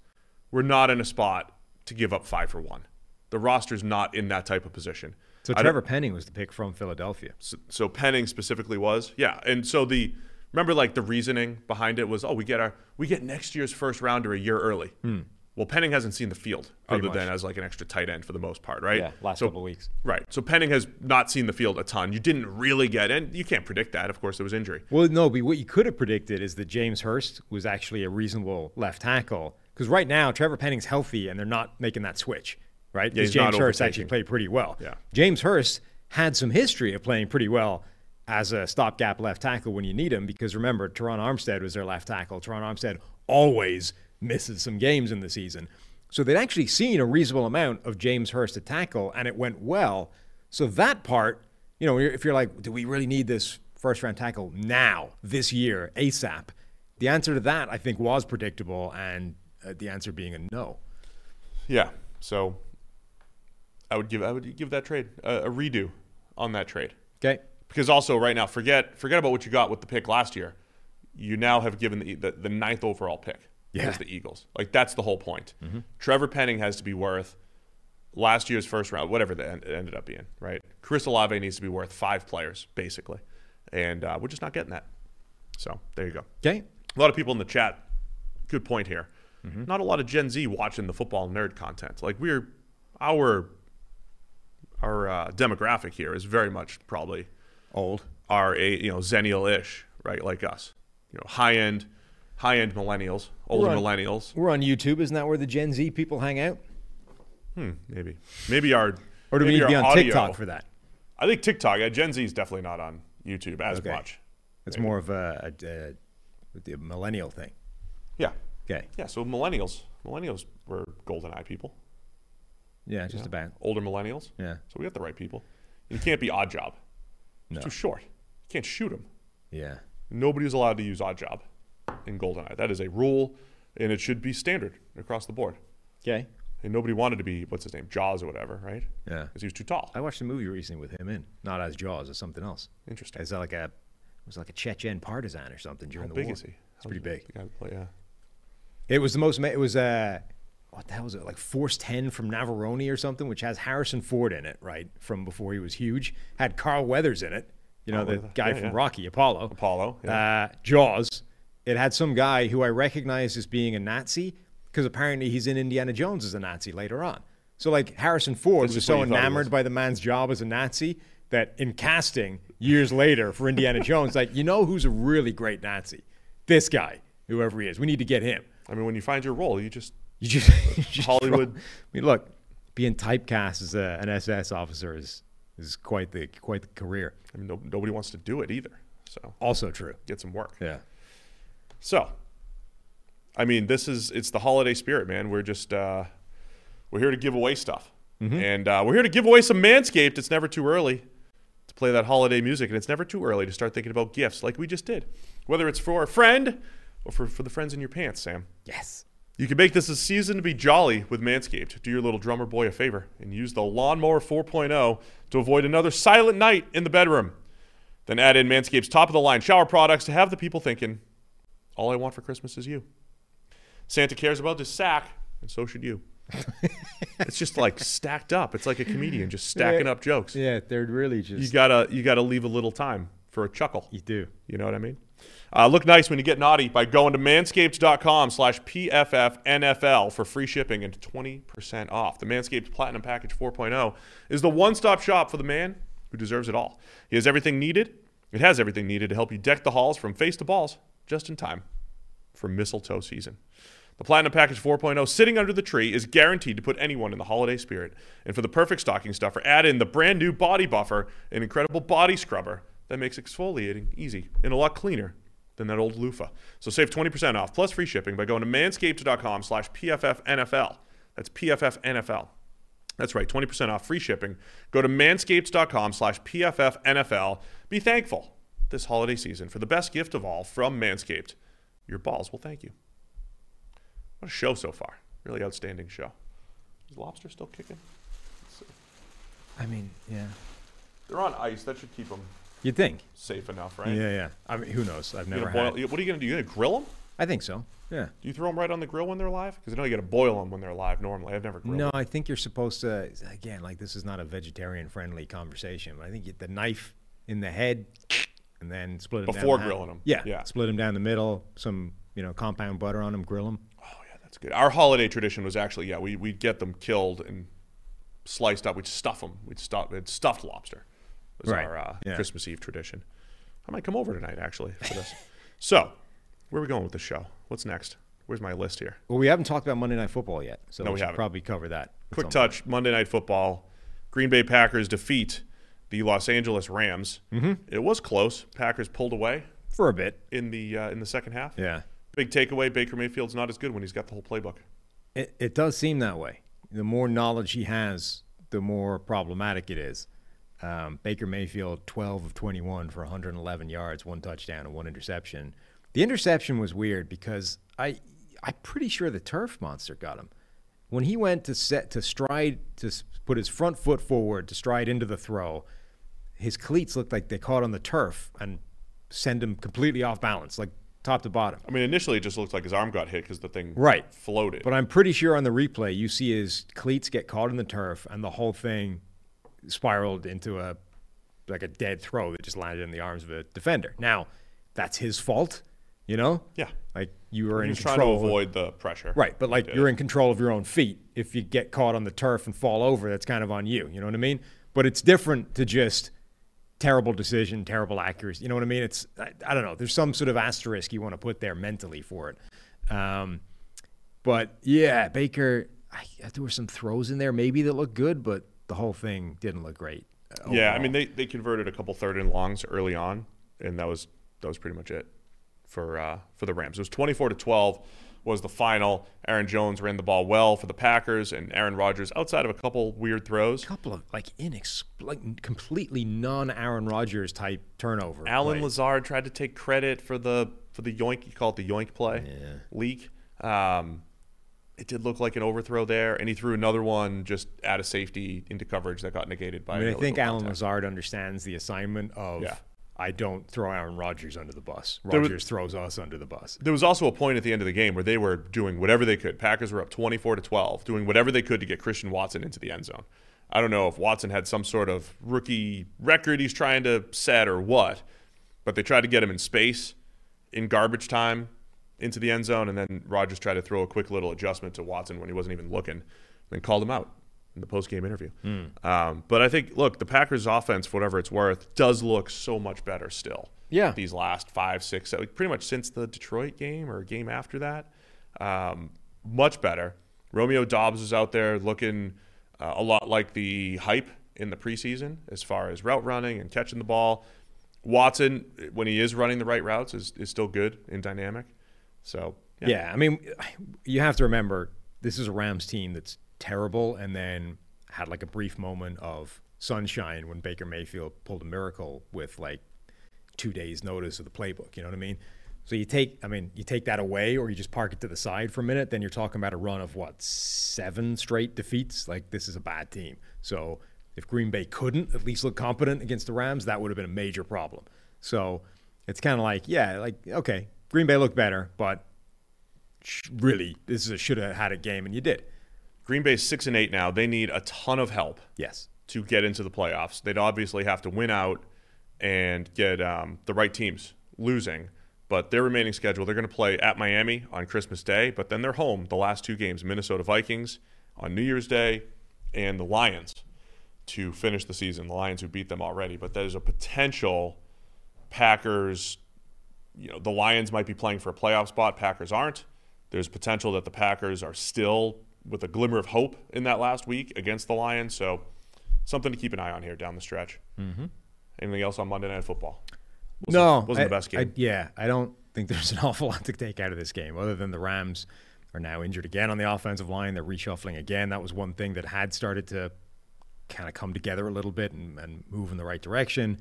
we're not in a spot to give up five for one. The roster's not in that type of position. So Trevor Penning was the pick from Philadelphia. so, so Penning specifically was, yeah, and so the remember like the reasoning behind it was, oh, we get our we get next year's first rounder a year early. Hmm. Well, Penning hasn't seen the field. Pretty other than as like an extra tight end for the most part, right? Yeah, last So- couple of weeks. Right. So Penning has not seen the field a ton. You didn't really get, and you can't predict that. Of course, there was injury. Well, no, but what you could have predicted is that James Hurst was actually a reasonable left tackle. Because right now, Trevor Penning's healthy and they're not making that switch, right? Yeah, 'Cause he's not James Hurst actually played pretty well. Yeah. James Hurst had some history of playing pretty well as a stopgap left tackle when you need him. Because remember, Terron Armstead was their left tackle. Terron Armstead always misses some games in the season. So they'd actually seen a reasonable amount of James Hurst to tackle, and it went well. So that part, you know, if you're like, do we really need this first round tackle now, this year, ASAP? The answer to that, I think, was predictable, and uh, the answer being a no. Yeah. So I would give I would give that trade a, a redo on that trade. Okay. because also right now forget forget about what you got with the pick last year. You now have given the the, the ninth overall pick Yeah. as the Eagles. Like that's the whole point. Trevor Penning has to be worth last year's first round, whatever that it ended up being. Right. Chris Olave needs to be worth five players basically, and uh, we're just not getting that. So there you go. Okay. A lot of people in the chat. Good point here. Not a lot of Gen Z watching the football nerd content. Like we're our our uh, demographic here is very much probably Old. our a you know zennial-ish, right? Like us, you know, high end, high end millennials, older on- millennials. We're on YouTube. Isn't that where the Gen Z people hang out? Hmm, maybe, maybe our Or do we maybe need to be on audio- TikTok for that? I think TikTok. Uh, Gen Z is definitely not on YouTube as Okay. much. It's more of a, a, a, the millennial thing. Yeah, Okay. yeah. So millennials, millennials were GoldenEye people. Yeah, just about. older millennials. Yeah. So we got the right people. You can't be Oddjob. It's No. too short. You can't shoot him. Yeah. Nobody's allowed to use Oddjob in GoldenEye. That is a rule, and it should be standard across the board. Okay. And nobody wanted to be what's his name, Jaws or whatever, right? Yeah. Because he was too tall. I watched a movie recently with him in, not as Jaws, as something else. Interesting. As like a, it was like a Chechen partisan or something during How the big war. is he? It's pretty big. The guy play, yeah. It was the most. It was uh, what the hell was it? Like Force Ten from Navarone or something, which has Harrison Ford in it, right? From before he was huge. Had Carl Weathers in it. You know, Carl the guy Yeah, from yeah. Rocky, Apollo. Apollo, yeah. Uh, Jaws. It had some guy who I recognized as being a Nazi because apparently he's in Indiana Jones as a Nazi later on. So like Harrison Ford That's was so you thought he enamored was. by the man's job as a Nazi that in casting years later for Indiana (laughs) Jones, like you know who's a really great Nazi? This guy, whoever he is. We need to get him. I mean, when you find your role, you just (laughs) You just, you just Hollywood. I mean, look, being typecast as a, an SS officer is is quite the quite the career. I mean, no, nobody wants to do it either. So Also true. get some work. Yeah. So, I mean, this is it's the holiday spirit, man. We're just uh, we're here to give away stuff, and uh, we're here to give away some Manscaped. It's never too early to play that holiday music, and it's never too early to start thinking about gifts, like we just did. Whether it's for a friend, or for, for the friends in your pants, Sam. Yes. You can make this a season to be jolly with Manscaped. Do your little drummer boy a favor and use the Lawnmower 4.0 to avoid another silent night in the bedroom. Then add in Manscaped's top of the line shower products to have the people thinking, all I want for Christmas is you. Santa cares about his sack, and so should you. (laughs) it's just like stacked up. It's like a comedian just stacking up jokes. Yeah, they're really just. You gotta you gotta leave a little time for a chuckle. You do. You know what I mean? Uh, look nice when you get naughty by going to manscaped.com slash PFFNFL for free shipping and 20% off. The Manscaped Platinum Package 4.0 is the one-stop shop for the man who deserves it all. He has everything needed. It has everything needed to help you deck the halls from face to balls just in time for mistletoe season. The Platinum Package 4.0 sitting under the tree is guaranteed to put anyone in the holiday spirit. And for the perfect stocking stuffer, add in the brand new Body Buffer, an incredible body scrubber that makes exfoliating easy and a lot cleaner than that old loofah. So save 20% off plus free shipping by going to manscaped.com slash PFFNFL. That's PFFNFL. That's right, 20% off free shipping. Go to manscaped.com slash PFFNFL. Be thankful this holiday season for the best gift of all from Manscaped. Your balls will thank you. What a show so far. Really outstanding show. Is Lobster still kicking? I mean, yeah. They're on ice. That should keep them You'd think. safe enough, right? Yeah, yeah. I mean, who knows? I've You never gonna had. boil, what are you going to do? You going to grill them? I think so. Yeah. Do you throw them right on the grill when they're alive? Because I know you got to boil them when they're alive normally. I've never grilled No. I think you're supposed to. Again, like this is not a vegetarian-friendly conversation. But I think you, the knife in the head, and then split them Before down grilling 'em. Yeah, Yeah. Split them down the middle. Some you know compound butter on them. Grill them. Oh, yeah, that's good. Our holiday tradition was actually, yeah, we, we'd get them killed and sliced up. We'd stuff them. We'd stuff, it's stuffed lobster. was Right. our uh, Yeah. Christmas Eve tradition. I might come over tonight, actually, for this. (laughs) so, where are we going with the show? What's next? Where's my list here? Well, we haven't talked about Monday Night Football yet, so No, we, we should haven't. probably cover that. Quick touch Monday Night Football. Green Bay Packers defeat the Los Angeles Rams. Mm-hmm. It was close. Packers pulled away for a bit. in the uh, in the second half. Yeah, Big takeaway: Baker Mayfield's not as good when he's got the whole playbook. it, it does seem that way. The more knowledge he has, the more problematic it is. Um, Baker Mayfield, 12 of 21 for 111 yards, one touchdown, and one interception. The interception was weird because I, I'm pretty sure the turf monster got him. When he went to set to stride to put his front foot forward to stride into the throw, his cleats looked like they caught on the turf and send him completely off balance, like top to bottom. I mean, initially it just looked like his arm got hit because the thing Right. floated. But I'm pretty sure on the replay, you see his cleats get caught in the turf, and the whole thing spiraled into a like a dead throw that just landed in the arms of a defender. Now, that's his fault, you know. Yeah. Like you were he in was trying to avoid the pressure. Right, but like you're in control of your own feet. If you get caught on the turf and fall over, that's kind of on you. You know what I mean? But it's different to just terrible decision, terrible accuracy. You know what I mean? It's I, I don't know. There's some sort of asterisk you want to put there mentally for it. Um, but yeah, Baker. I, there were some throws in there maybe that looked good, but the whole thing didn't look great. uh, Yeah, I mean they, they converted a couple third and longs early on, and that was that was pretty much it for uh, for the Rams. It was 24 to 12 was the final. Aaron Jones ran the ball well for the Packers, and Aaron Rodgers, outside of a couple weird throws, a couple of like inex like completely non Aaron Rodgers type turnover. Allen plays. Lazard tried to take credit for the for the yoink. You call it the yoink play, leak. Um, it did look like an overthrow there, and he threw another one just out of safety into coverage that got negated by. I mean, I think Allen contact. Lazard understands the assignment of Yeah. I don't throw Aaron Rodgers under the bus. There was- Rodgers throws us under the bus. There was also a point at the end of the game where they were doing whatever they could. Packers were up 24 to 12, doing whatever they could to get Christian Watson into the end zone. I don't know if Watson had some sort of rookie record he's trying to set or what, but they tried to get him in space in garbage time into the end zone, and then Rodgers tried to throw a quick little adjustment to Watson when he wasn't even looking, then called him out in the post game interview. Um, but I think, look, the Packers' offense, for whatever it's worth, does look so much better still. Yeah. These last five, six, seven, pretty much since the Detroit game or game after that, um, much better. Romeo Doubs is out there looking uh, a lot like the hype in the preseason as far as route running and catching the ball. Watson, when he is running the right routes, is, is still good and dynamic. So, Yeah. I mean, you have to remember this is a Rams team that's terrible, and then had like a brief moment of sunshine when Baker Mayfield pulled a miracle with like two days' notice of the playbook. You know what I mean? So you take, I mean, you take that away, or you just park it to the side for a minute. Then you're talking about a run of what seven straight defeats. Like this is a bad team. So if Green Bay couldn't at least look competent against the Rams, that would have been a major problem. So it's kind of like, yeah, like okay, Green Bay looked better, but really, this is a should have had a game, and you did. Green Bay's six and eight now. They need a ton of help Yes. to get into the playoffs. They'd obviously have to win out and get um, the right teams losing. But their remaining schedule, they're going to play at Miami on Christmas Day, but then they're home the last two games Minnesota Vikings on New Year's Day and the Lions to finish the season. The Lions who beat them already. But there's a potential Packers, you know, the Lions might be playing for a playoff spot, Packers aren't. There's potential that the Packers are still with a glimmer of hope in that last week against the Lions. So something to keep an eye on here down the stretch. Mm-hmm. Anything else on Monday Night Football? Wasn't- no, wasn't I- the best game. I- yeah, I don't think there's an (laughs) awful lot to take out of this game, other than the Rams are now injured again on the offensive line. They're reshuffling again. That was one thing that had started to kind of come together a little bit and, and move in the right direction.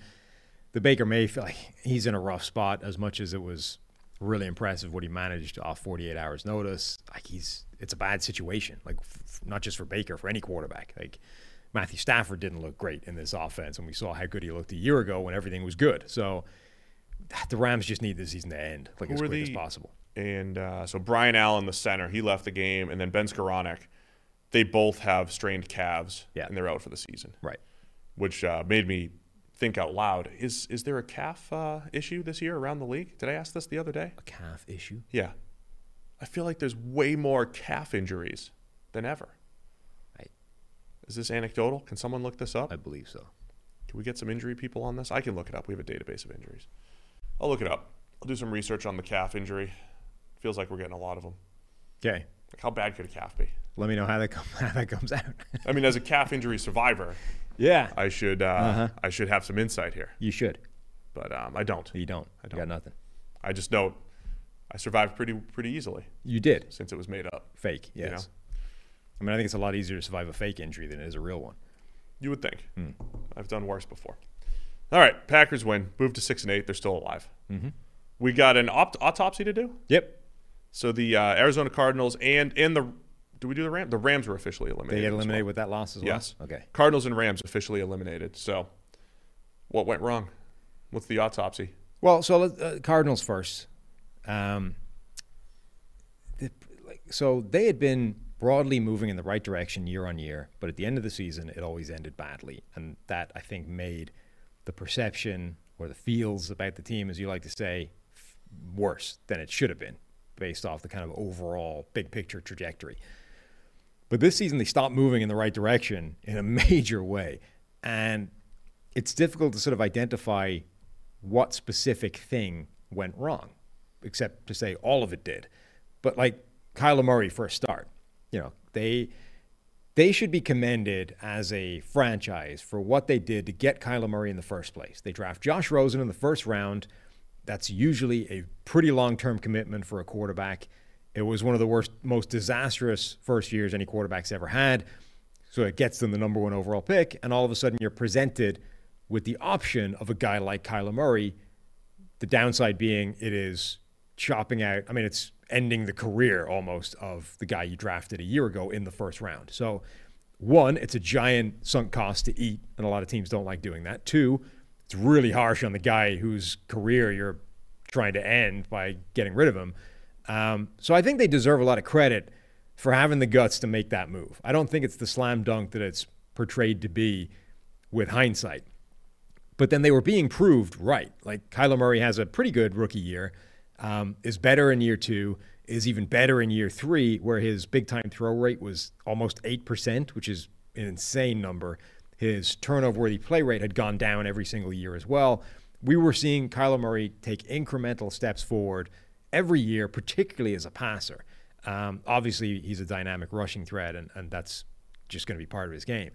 The Baker Mayfield, like, he's in a rough spot. As much as it was really impressive what he managed off 48 hours notice, like he's it's a bad situation. Like f- not just for Baker, for any quarterback. Like Matthew Stafford didn't look great in this offense, and we saw how good he looked a year ago when everything was good. So the Rams just need the season to end like Who as quick as possible. And uh, so Brian Allen, the center, he left the game, and then Ben Skowronek, they both have strained calves, Yeah. and they're out for the season, Right. which uh, made me think out loud: is is there a calf uh, issue this year around the league? Did I ask this the other day? A calf issue. Yeah, I feel like there's way more calf injuries than ever. I, Is this anecdotal? Can someone look this up? I believe so. Can we get some injury people on this? I can look it up. We have a database of injuries. I'll look it up. I'll do some research on the calf injury. Feels like we're getting a lot of them. Okay. Like how bad could a calf be? Let me know how that (laughs) how that comes out. I mean, as a calf injury survivor, yeah. I should uh, Uh-huh. I should have some insight here, you should. but um, I don't. You don't. I don't. got nothing. I just know I survived pretty pretty easily You did. since it was made up. Fake. You Yes. I mean, I think it's a lot easier to survive a fake injury than it is a real one. You would think. Hmm. I've done worse before. All right, Packers win. Move to six and eight. They're still alive. Mm-hmm. We got an opt- autopsy to do. Yep. So the uh, Arizona Cardinals and and the do we do the Rams? The Rams were officially eliminated. They get well. eliminated with that loss as well. Yes. Okay. Cardinals and Rams officially eliminated. So what went wrong? What's the autopsy? Well, so let- uh, Cardinals first. Um, the, like, so they had been broadly moving in the right direction year on year, but at the end of the season, it always ended badly, and that I think made the perception or the feels about the team, as you like to say, worse than it should have been, based off the kind of overall big picture trajectory. But this season, they stopped moving in the right direction in a (laughs) major way. And it's difficult to sort of identify what specific thing went wrong, except to say all of it did. But like Kyler Murray for a start, you know, they they should be commended as a franchise for what they did to get Kyler Murray in the first place. They draft Josh Rosen in the first round. That's usually a pretty long-term commitment for a quarterback. It was one of the worst, most disastrous first years any quarterback's ever had. So it gets them the number one overall pick, and all of a sudden you're presented with the option of a guy like Kyler Murray. The downside being it is chopping out, I mean, it's ending the career almost of the guy you drafted a year ago in the first round. So, one, it's a giant sunk cost to eat, and a lot of teams don't like doing that. Two, it's really harsh on the guy whose career you're trying to end by getting rid of him. Um, so I think they deserve a lot of credit for having the guts to make that move. I don't think it's the slam dunk that it's portrayed to be with hindsight. But then they were being proved right. Like Kyler Murray has a pretty good rookie year, um, is better in year two, is even better in year three, where his big time throw rate was almost 8%, which is an insane number. His turnover worthy play rate had gone down every single year as well. We were seeing Kyler Murray take incremental steps forward every year, particularly as a passer. Um, obviously, he's a dynamic rushing threat, and, and that's just going to be part of his game.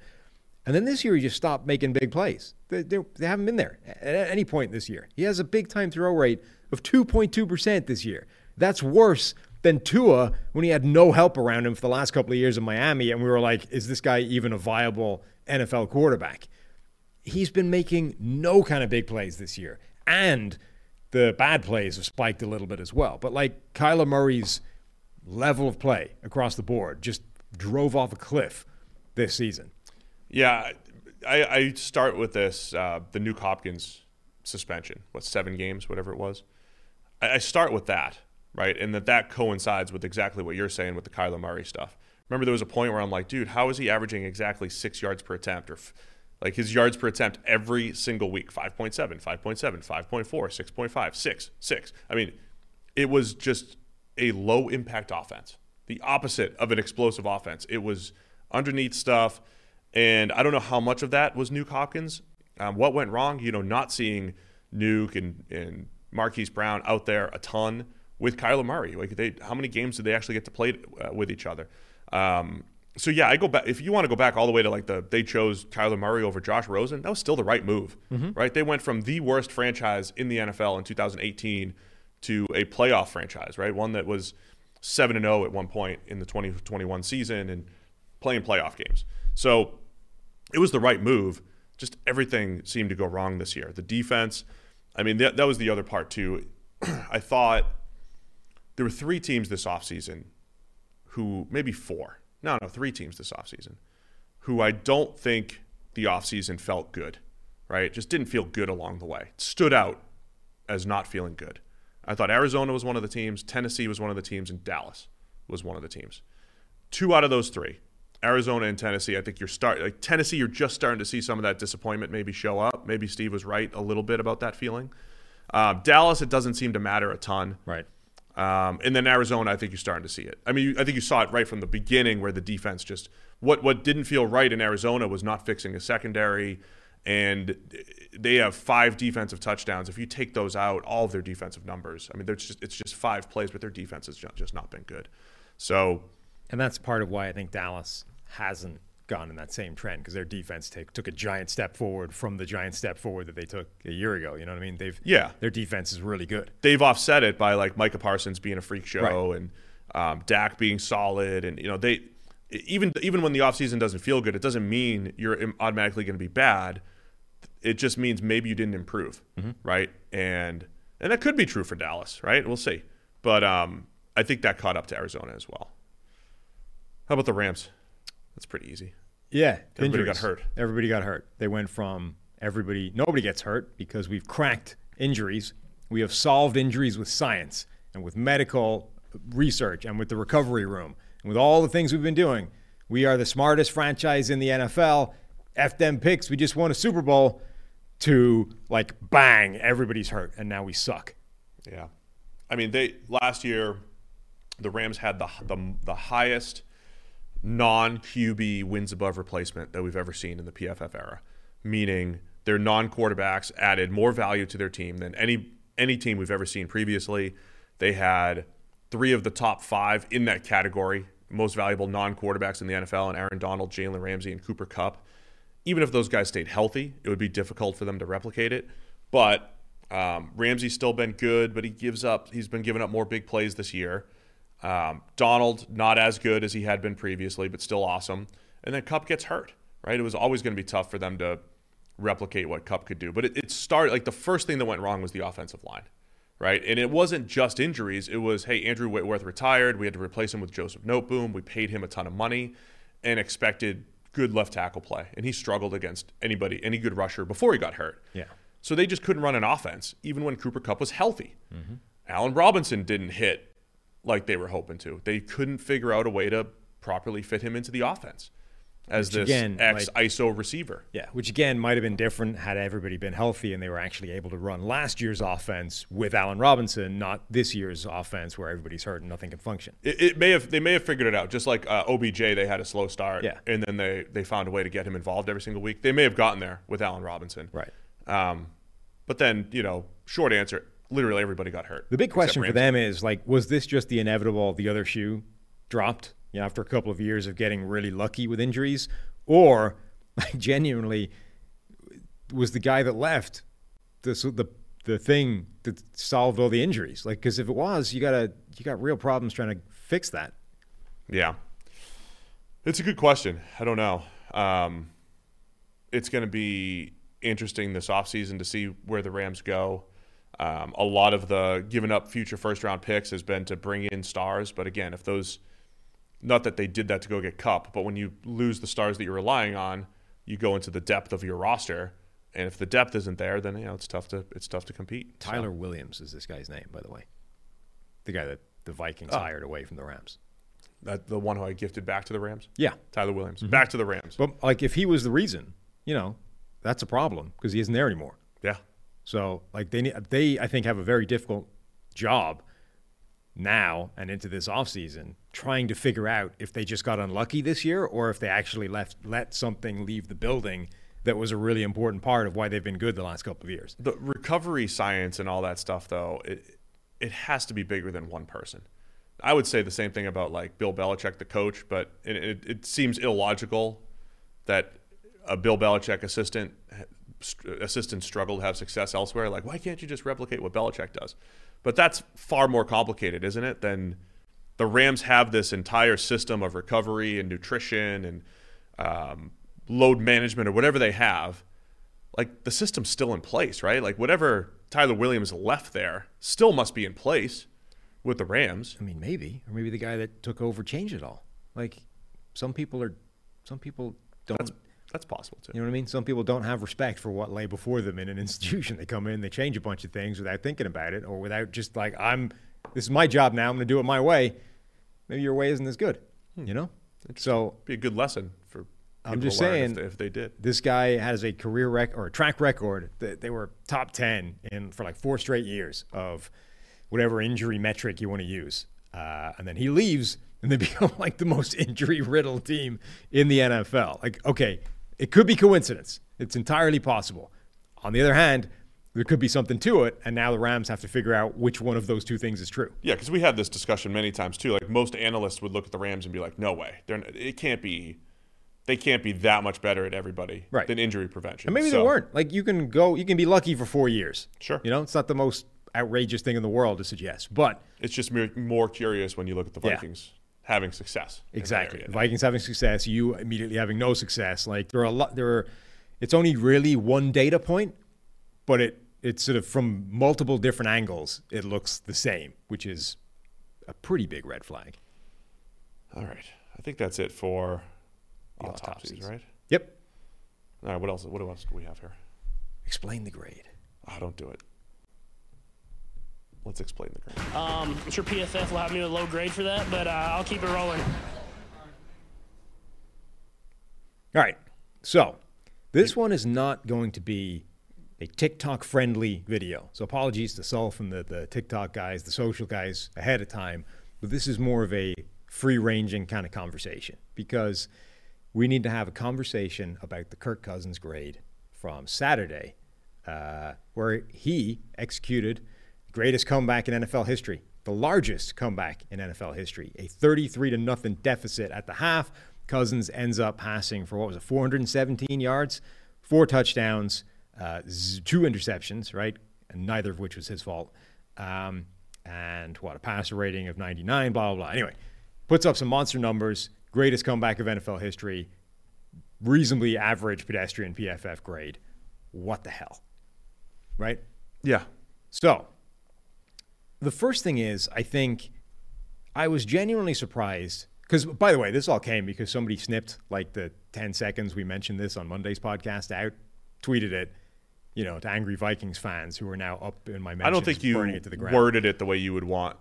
And then this year, he just stopped making big plays. They, they, they haven't been there at any point this year. He has a big time throw rate of 2.2% this year. That's worse than Tua when he had no help around him for the last couple of years in Miami. And we were like, is this guy even a viable NFL quarterback? He's been making no kind of big plays this year. And the bad plays have spiked a little bit as well. But like Kyler Murray's level of play across the board just drove off a cliff this season. Yeah, I, I start with this uh, the Nuke Hopkins suspension. What seven games, whatever it was. I, start with that, right, and that that coincides with exactly what you're saying with the Kyler Murray stuff. Remember, there was a point where I'm like, dude, how is he averaging exactly six yards per attempt, or f- like his yards per attempt every single week 5.7, 5.7, 5.4, 6.5, 6, 6. I mean, it was just a low impact offense, the opposite of an explosive offense. It was underneath stuff. And I don't know how much of that was Nuke Hopkins. Um, what went wrong? You know, not seeing Nuke and, and Marquise Brown out there a ton with Kyler Murray. Like, they, how many games did they actually get to play uh, with each other? Um, so yeah, I go back. If you want to go back all the way to like the they chose Kyler Murray over Josh Rosen, that was still the right move, right? They went from the worst franchise in the NFL in 2018 to a playoff franchise, right? One that was seven and zero at one point in the 2021 season and playing playoff games. So it was the right move. Just everything seemed to go wrong this year. The defense. I mean, that, that was the other part too. (clears throat) I thought there were three teams this offseason who maybe four. No no three teams this offseason who i don't think the offseason felt good right? Just didn't feel good along the way. It stood out as not feeling good. I thought arizona was one of the teams tennessee was one of the teams and dallas was one of the teams. Two out of those three arizona and tennessee i think you're start like tennessee you're just starting to see some of that disappointment maybe show up maybe steve was right a little bit about that feeling uh, dallas it doesn't seem to matter a ton Right. um, and then Arizona, I think you're starting to see it. I mean, you, I think you saw it right from the beginning, where the defense just what what didn't feel right in Arizona was not fixing a secondary, and they have five defensive touchdowns. If you take those out, all of their defensive numbers, I mean, there's just it's just five plays, but their defense has just not been good. So And that's part of why I think Dallas hasn't gone in that same trend because their defense take, took a giant step forward from the giant step forward that they took a year ago. You know what I mean? They've Yeah. their defense is really good. they've offset it by like Micah Parsons being a freak show Right. and um, Dak being solid, and you know they even even when the offseason doesn't feel good, it doesn't mean you're automatically going to be bad. It just means maybe you didn't improve, right? And and that could be true for Dallas, right? We'll see, but um, I think that caught up to Arizona as well. How about the Rams? That's pretty easy. Yeah, Everybody got hurt. Everybody got hurt. They went from everybody, nobody gets hurt because we've cracked injuries. We have solved injuries with science and with medical research and with the recovery room and with all the things we've been doing. We are the smartest franchise in the NFL. F them picks. We just won a Super Bowl. To like bang, everybody's hurt, and now we suck. Yeah, I mean they last year, the Rams had the the, the highest non QB wins above replacement that we've ever seen in the PFF era, meaning their non quarterbacks added more value to their team than any any team we've ever seen previously. They had three of the top five in that category, most valuable non quarterbacks in the NFL, and Aaron Donald, Jalen Ramsey, and Cooper Kupp. Even if those guys stayed healthy, it would be difficult for them to replicate it. But um, Ramsey's still been good, but he gives up. He's been giving up more big plays this year. Um, Donald not as good as he had been previously, but still awesome. And then Kupp gets hurt. Right? It was always going to be tough for them to replicate what Kupp could do. But it, it started like the first thing that went wrong was the offensive line. Right? And it wasn't just injuries. It was hey, Andrew Whitworth retired. We had to replace him with Joseph Noteboom. We paid him a ton of money and expected good left tackle play. And he struggled against anybody, any good rusher before he got hurt. Yeah. So they just couldn't run an offense, even when Cooper Kupp was healthy. Allen Robinson didn't hit like they were hoping to. They couldn't figure out a way to properly fit him into the offense as Which this again, ex like- ISO receiver. Yeah, which again might have been different had everybody been healthy and they were actually able to run last year's offense with Allen Robinson, not this year's offense where everybody's hurt and nothing can function. It, it may have they may have figured it out. Just like uh, OBJ, they had a slow start, Yeah. and then they they found a way to get him involved every single week. They may have gotten there with Allen Robinson, Right. Um, but then you know, short answer, literally everybody got hurt. The big question for them is like, was this just the inevitable? The other shoe dropped, you know, after a couple of years of getting really lucky with injuries, or (laughs) like genuinely was the guy that left the the the thing that solved all the injuries? Like, because if it was, you gotta you got real problems trying to fix that. Yeah. It's a good question. I don't know. Um, it's going to be interesting this offseason to see where the Rams go. Um, a lot of the giving up future first round picks has been to bring in stars, but again, if those, not that they did that to go get Kupp, but when you lose the stars that you're relying on, you go into the depth of your roster, and if the depth isn't there, then you know it's tough to it's tough to compete. So- Tyler Williams is this guy's name, by the way. The guy that the Vikings Oh. hired away from the Rams. that the one who I gifted back to the Rams. Yeah. Tyler Williams, back to the Rams. But like if he was the reason, you know, that's a problem because he isn't there anymore. yeah, So like they they I think have a very difficult job now and into this offseason trying to figure out if they just got unlucky this year or if they actually left let something leave the building that was a really important part of why they've been good the last couple of years. the recovery science and all that stuff, though, it it has to be bigger than one person. I would say the same thing about like Bill Belichick, the coach, but it, it, it seems illogical that a Bill Belichick assistant st- assistant struggle to have success elsewhere. Like, why can't you just replicate what Belichick does? But that's far more complicated, isn't it? Than the Rams have this entire system of recovery and nutrition and um, load management or whatever they have like the system's still in place, right? Like whatever Tyler Williams left there still must be in place with the Rams. I mean, maybe, or maybe the guy that took over changed it all. Like some people are, some people don't. That's that's possible too. You know what I mean? Some people don't have respect for what lay before them in an (laughs) institution. They come in, they change a bunch of things without thinking about it, or without just like I'm. This is my job now. I'm going to do it my way. Maybe your way isn't as good. You know. So Be a good lesson for. I'm just saying if they, if they did. this guy has a career rec or a track record that they were top 10 in for like four straight years of whatever injury metric you want to use. Uh, and then he leaves and they (laughs) become like the most (laughs) injury riddled team in the NFL. Like, okay, it could be coincidence. It's entirely possible. On the other hand, there could be something to it. And now the Rams have to figure out which one of those two things is true. Yeah, because we had this discussion many times too. Like most analysts would look at the Rams and be like, "No way, they're it can't be, they can't be that much better at everybody Right. than injury prevention." And maybe So- they weren't. Like you can go, you can be lucky for four years. Sure. You know, it's not the most outrageous thing in the world to suggest, but It's just more, curious when you look at the Yeah. Having success. exactly, Vikings having success, you immediately having no success. Like there are a lot. There are. It's only really one data point, but it it's sort of from multiple different angles. It looks the same, which is a pretty big red flag. All right, I think that's it for the Autopsies. autopsies, right? Yep. All right, what else? What else do we have here? Explain the grade. Oh, don't do it. Let's explain the grade. Um, I'm sure PFF will have me with a low grade for that, but uh, I'll keep it rolling. All right. So this one is not going to be a TikTok friendly video. So apologies to Sulf and the, the TikTok guys, the social guys ahead of time. But this is more of a free ranging kind of conversation because we need to have a conversation about the Kirk Cousins grade from Saturday, uh, where he executed the greatest comeback in NFL history, the largest comeback in NFL history, a 33 to nothing deficit at the half. Cousins ends up passing for what was it, 417 yards, four touchdowns, uh, two interceptions, right? And neither of which was his fault. Um, and what, a passer rating of 99, blah, blah, blah. Anyway, puts up some monster numbers, greatest comeback of NFL history, reasonably average pedestrian PFF grade. What the hell? Right? Yeah. So, the first thing is, I think I was genuinely surprised because, by the way, this all came because somebody snipped like the 10 seconds we mentioned this on Monday's podcast out, tweeted it, you know, to angry Vikings fans who are now up in my mentions, I don't think you it worded it the way you would want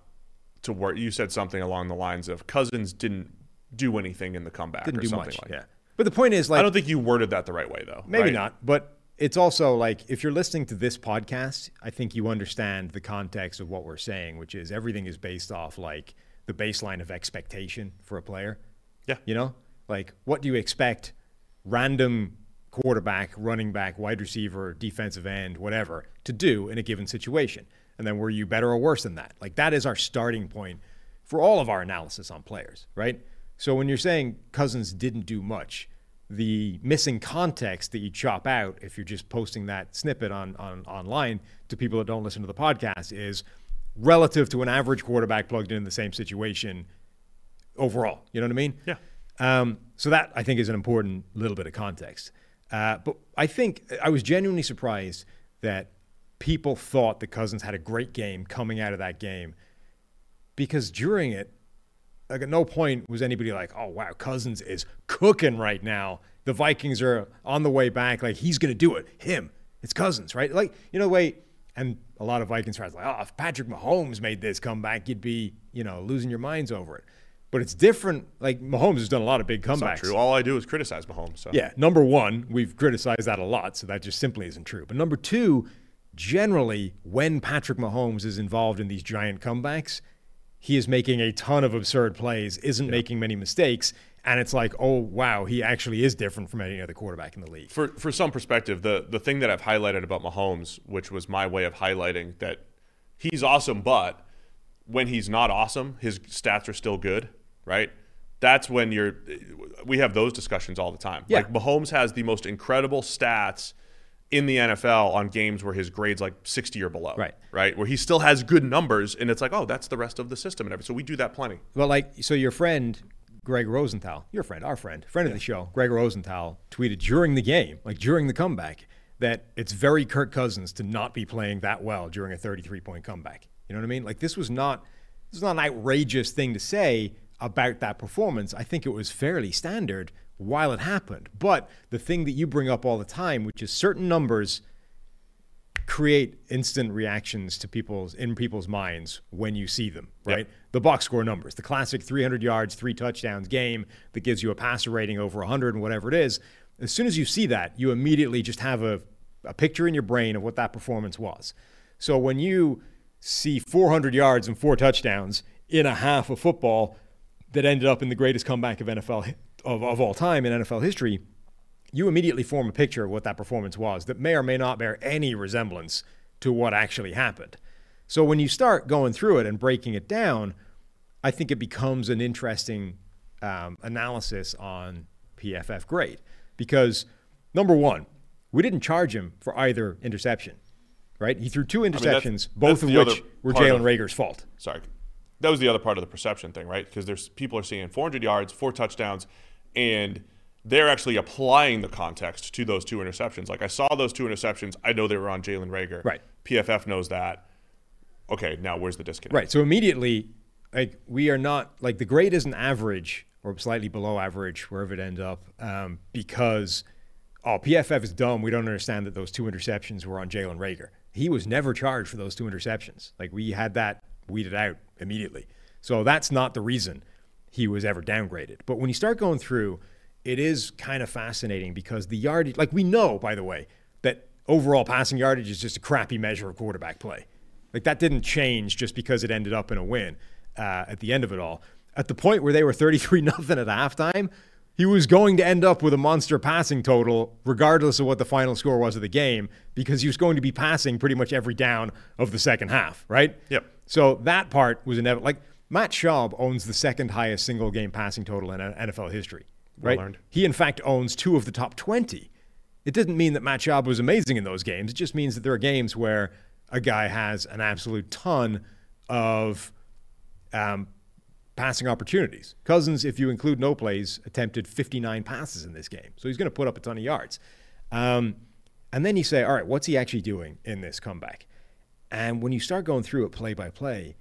to word. You said something along the lines of Cousins didn't do anything in the comeback Didn't or do something much. like yeah. that. But the point is, like, I don't think you worded that the right way though. Maybe right? not, but it's also like if you're listening to this podcast, I think you understand the context of what we're saying, which is everything is based off like the baseline of expectation for a player. Yeah. You know, like what do you expect random quarterback, running back, wide receiver, defensive end, whatever, to do in a given situation? And then were you better or worse than that? Like that is our starting point for all of our analysis on players, right? So when you're saying Cousins didn't do much, the missing context that you chop out if you're just posting that snippet on, on online to people that don't listen to the podcast is relative to an average quarterback plugged in the same situation overall. You know what I mean? Yeah. Um, so that I think is an important little bit of context. Uh, but I think I was genuinely surprised that people thought the Cousins had a great game coming out of that game because during it, like at no point was anybody like, "Oh wow, Cousins is cooking right now." The Vikings are on the way back. Like he's going to do it. Him, it's Cousins, right? Like you know, wait. And a lot of Vikings fans are like, "Oh, if Patrick Mahomes made this comeback, you'd be, you know, losing your minds over it." But it's different. Like Mahomes has done a lot of big comebacks. true. All I do is criticize Mahomes. So. Yeah, number one, we've criticized that a lot, so that just simply isn't true. But number two, generally, when Patrick Mahomes is involved in these giant comebacks, he is making a ton of absurd plays, isn't making many mistakes, and it's like, oh wow, he actually is different from any other quarterback in the league. For for some perspective, the the thing that I've highlighted about Mahomes, which was my way of highlighting that he's awesome, but when he's not awesome, his stats are still good, right? That's when you're. We have those discussions all the time. Yeah. Like Mahomes has the most incredible stats in the NFL on games where his grades like 60 or below. Right. Right. Where he still has good numbers, and it's like, oh, that's the rest of the system and everything. So we do that plenty. Well, like, so your friend, Greg Rosenthal, your friend, our friend, friend of the show, Greg Rosenthal, tweeted during the game, like during the comeback, that it's very Kirk Cousins to not be playing that well during a 33 point comeback. You know what I mean? Like, this was not, this was not an outrageous thing to say about that performance. I think it was fairly standard while it happened. But the thing that you bring up all the time, which is certain numbers create instant reactions to people's in people's minds when you see them, right? Yep. The box score numbers, the classic 300 yards, three touchdowns game that gives you a passer rating over 100 and whatever it is. As soon as you see that, you immediately just have a, a picture in your brain of what that performance was. So when you see 400 yards and four touchdowns in a half of football that ended up in the greatest comeback of NFL of, of all time in NFL history, you immediately form a picture of what that performance was that may or may not bear any resemblance to what actually happened. So when you start going through it and breaking it down, I think it becomes an interesting um, analysis on PFF grade because number one, we didn't charge him for either interception, right? He threw two that's- interceptions, both that's of which were Jalen Reagor's fault. Sorry. That was the other part of the perception thing, right? Because there's people are seeing 400 yards, four touchdowns, and they're actually applying the context to those two interceptions. Like I saw those two interceptions, I know they were on Jalen Reagor. Right. PFF knows that. Okay, now where's the disconnect? Right. So immediately, like we are not like the grade isn't average or slightly below average wherever it ends up um, because oh PFF is dumb. We don't understand that those two interceptions were on Jalen Reagor. He was never charged for those two interceptions. Like we had that weeded out immediately. So that's not the reason he was ever downgraded. But when you start going through, it is kind of fascinating because the yardage, like we know, by the way, that overall passing yardage is just a crappy measure of quarterback play. Like that didn't change just because it ended up in a win uh, at the end of it all. At the point where they were 33 (laughs) nothing at halftime, he was going to end up with a monster passing total, regardless of what the final score was of the game, because he was going to be passing pretty much every down of the second half, right? Yep. So that part was inevitable. Like Matt Schaub owns the second highest single game passing total in NFL history, right? Well. He, in fact, owns two of the top 20. It didn't mean that Matt Schaub was amazing in those games. It just means that there are games where a guy has an absolute ton of um, passing opportunities. Cousins, if you include no plays, attempted 59 passes in this game. So he's going to put up a ton of yards. Um, and then you say, all right, what's he actually doing in this comeback? And when you start going through it play by play,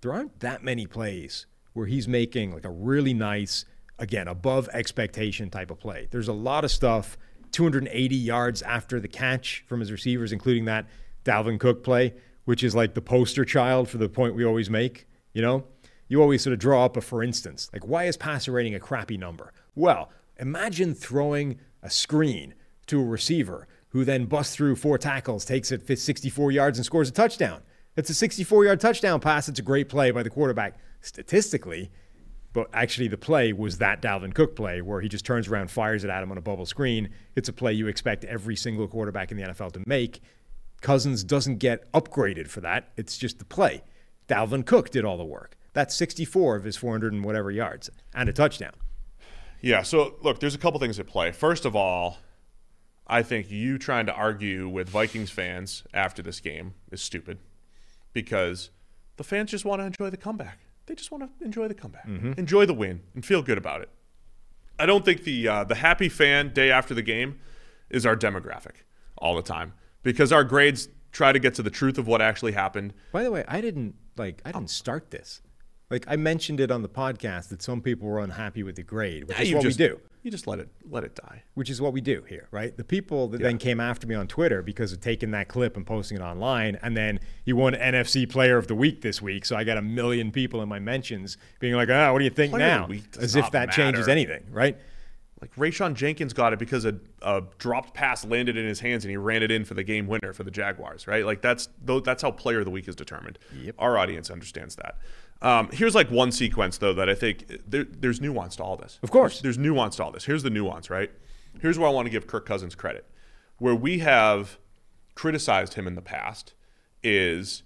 there aren't that many plays where he's making like a really nice, again, above expectation type of play. There's a lot of stuff, 280 yards after the catch from his receivers, including that Dalvin Cook play, which is like the poster child for the point we always make. You know, you always sort of draw up a for instance. Like, why is passer rating a crappy number? Well, imagine throwing a screen to a receiver who then busts through four tackles, takes it 64 yards, and scores a touchdown. It's a 64 yard touchdown pass. It's a great play by the quarterback statistically, but actually the play was that Dalvin Cook play where he just turns around, fires it at him on a bubble screen. It's a play you expect every single quarterback in the NFL to make. Cousins doesn't get upgraded for that. It's just the play. Dalvin Cook did all the work. That's 64 of his 400 and whatever yards and a touchdown. Yeah. So look, there's a couple things at play. First of all, I think you trying to argue with Vikings fans after this game is stupid because the fans just want to enjoy the comeback. They just want to enjoy the comeback, enjoy the win, and feel good about it. I don't think the uh, the happy fan day after the game is our demographic all the time because our grades try to get to the truth of what actually happened. By the way, I didn't like I didn't start this. Like I mentioned it on the podcast that some people were unhappy with the grade, which Yeah, is you what just- we do. You just let it let it die. Which is what we do here, right? The people that then came after me on Twitter because of taking that clip and posting it online, and then he won NFC Player of the Week this week, so I got a million people in my mentions being like, "Ah, what do you think Player now?" As if that changes anything, right? Like Rayshawn Jenkins got it because a, a dropped pass landed in his hands and he ran it in for the game winner for the Jaguars, right? Like that's that's how player of the week is determined. Yep. Our audience understands that. Um, here's like one sequence though that I think there, there's nuance to all this. Of course. there's, there's nuance to all this. Here's the nuance, right? Here's where I want to give Kirk Cousins credit. Where we have criticized him in the past is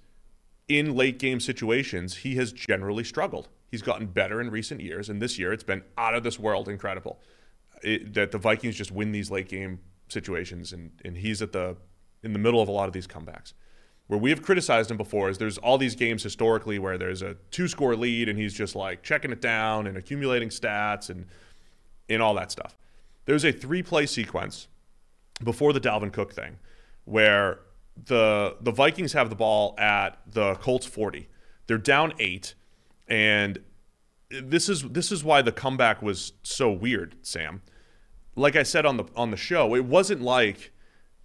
in late game situations, he has generally struggled. He's gotten better in recent years, and this year it's been out of this world incredible. It, that the Vikings just win these late game situations, and, and he's at the in the middle of a lot of these comebacks. Where we have criticized him before is there's all these games historically where there's a two score lead and he's just like checking it down and accumulating stats and and all that stuff. There's a three play sequence before the Dalvin Cook thing where the the Vikings have the ball at the Colts 40. They're down 8 and this is this is why the comeback was so weird, Sam. Like I said on the on the show, it wasn't like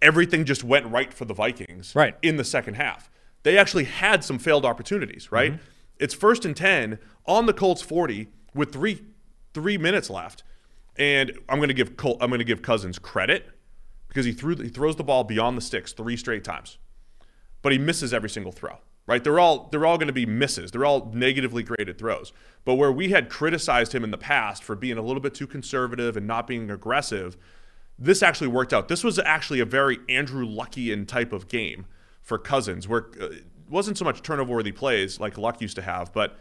everything just went right for the Vikings Right. in the second half. They actually had some failed opportunities, right? Mm-hmm. It's first and 10 on the Colts 40 with 3 3 minutes left. And I'm going to give Col- I'm going to give Cousins credit because he threw he throws the ball beyond the sticks 3 straight times. But he misses every single throw. Right? They're all they're all going to be misses. They're all negatively graded throws. But where we had criticized him in the past for being a little bit too conservative and not being aggressive, this actually worked out. This was actually a very Andrew Luckian type of game for Cousins, where uh, it wasn't so much turnover worthy plays like Luck used to have, but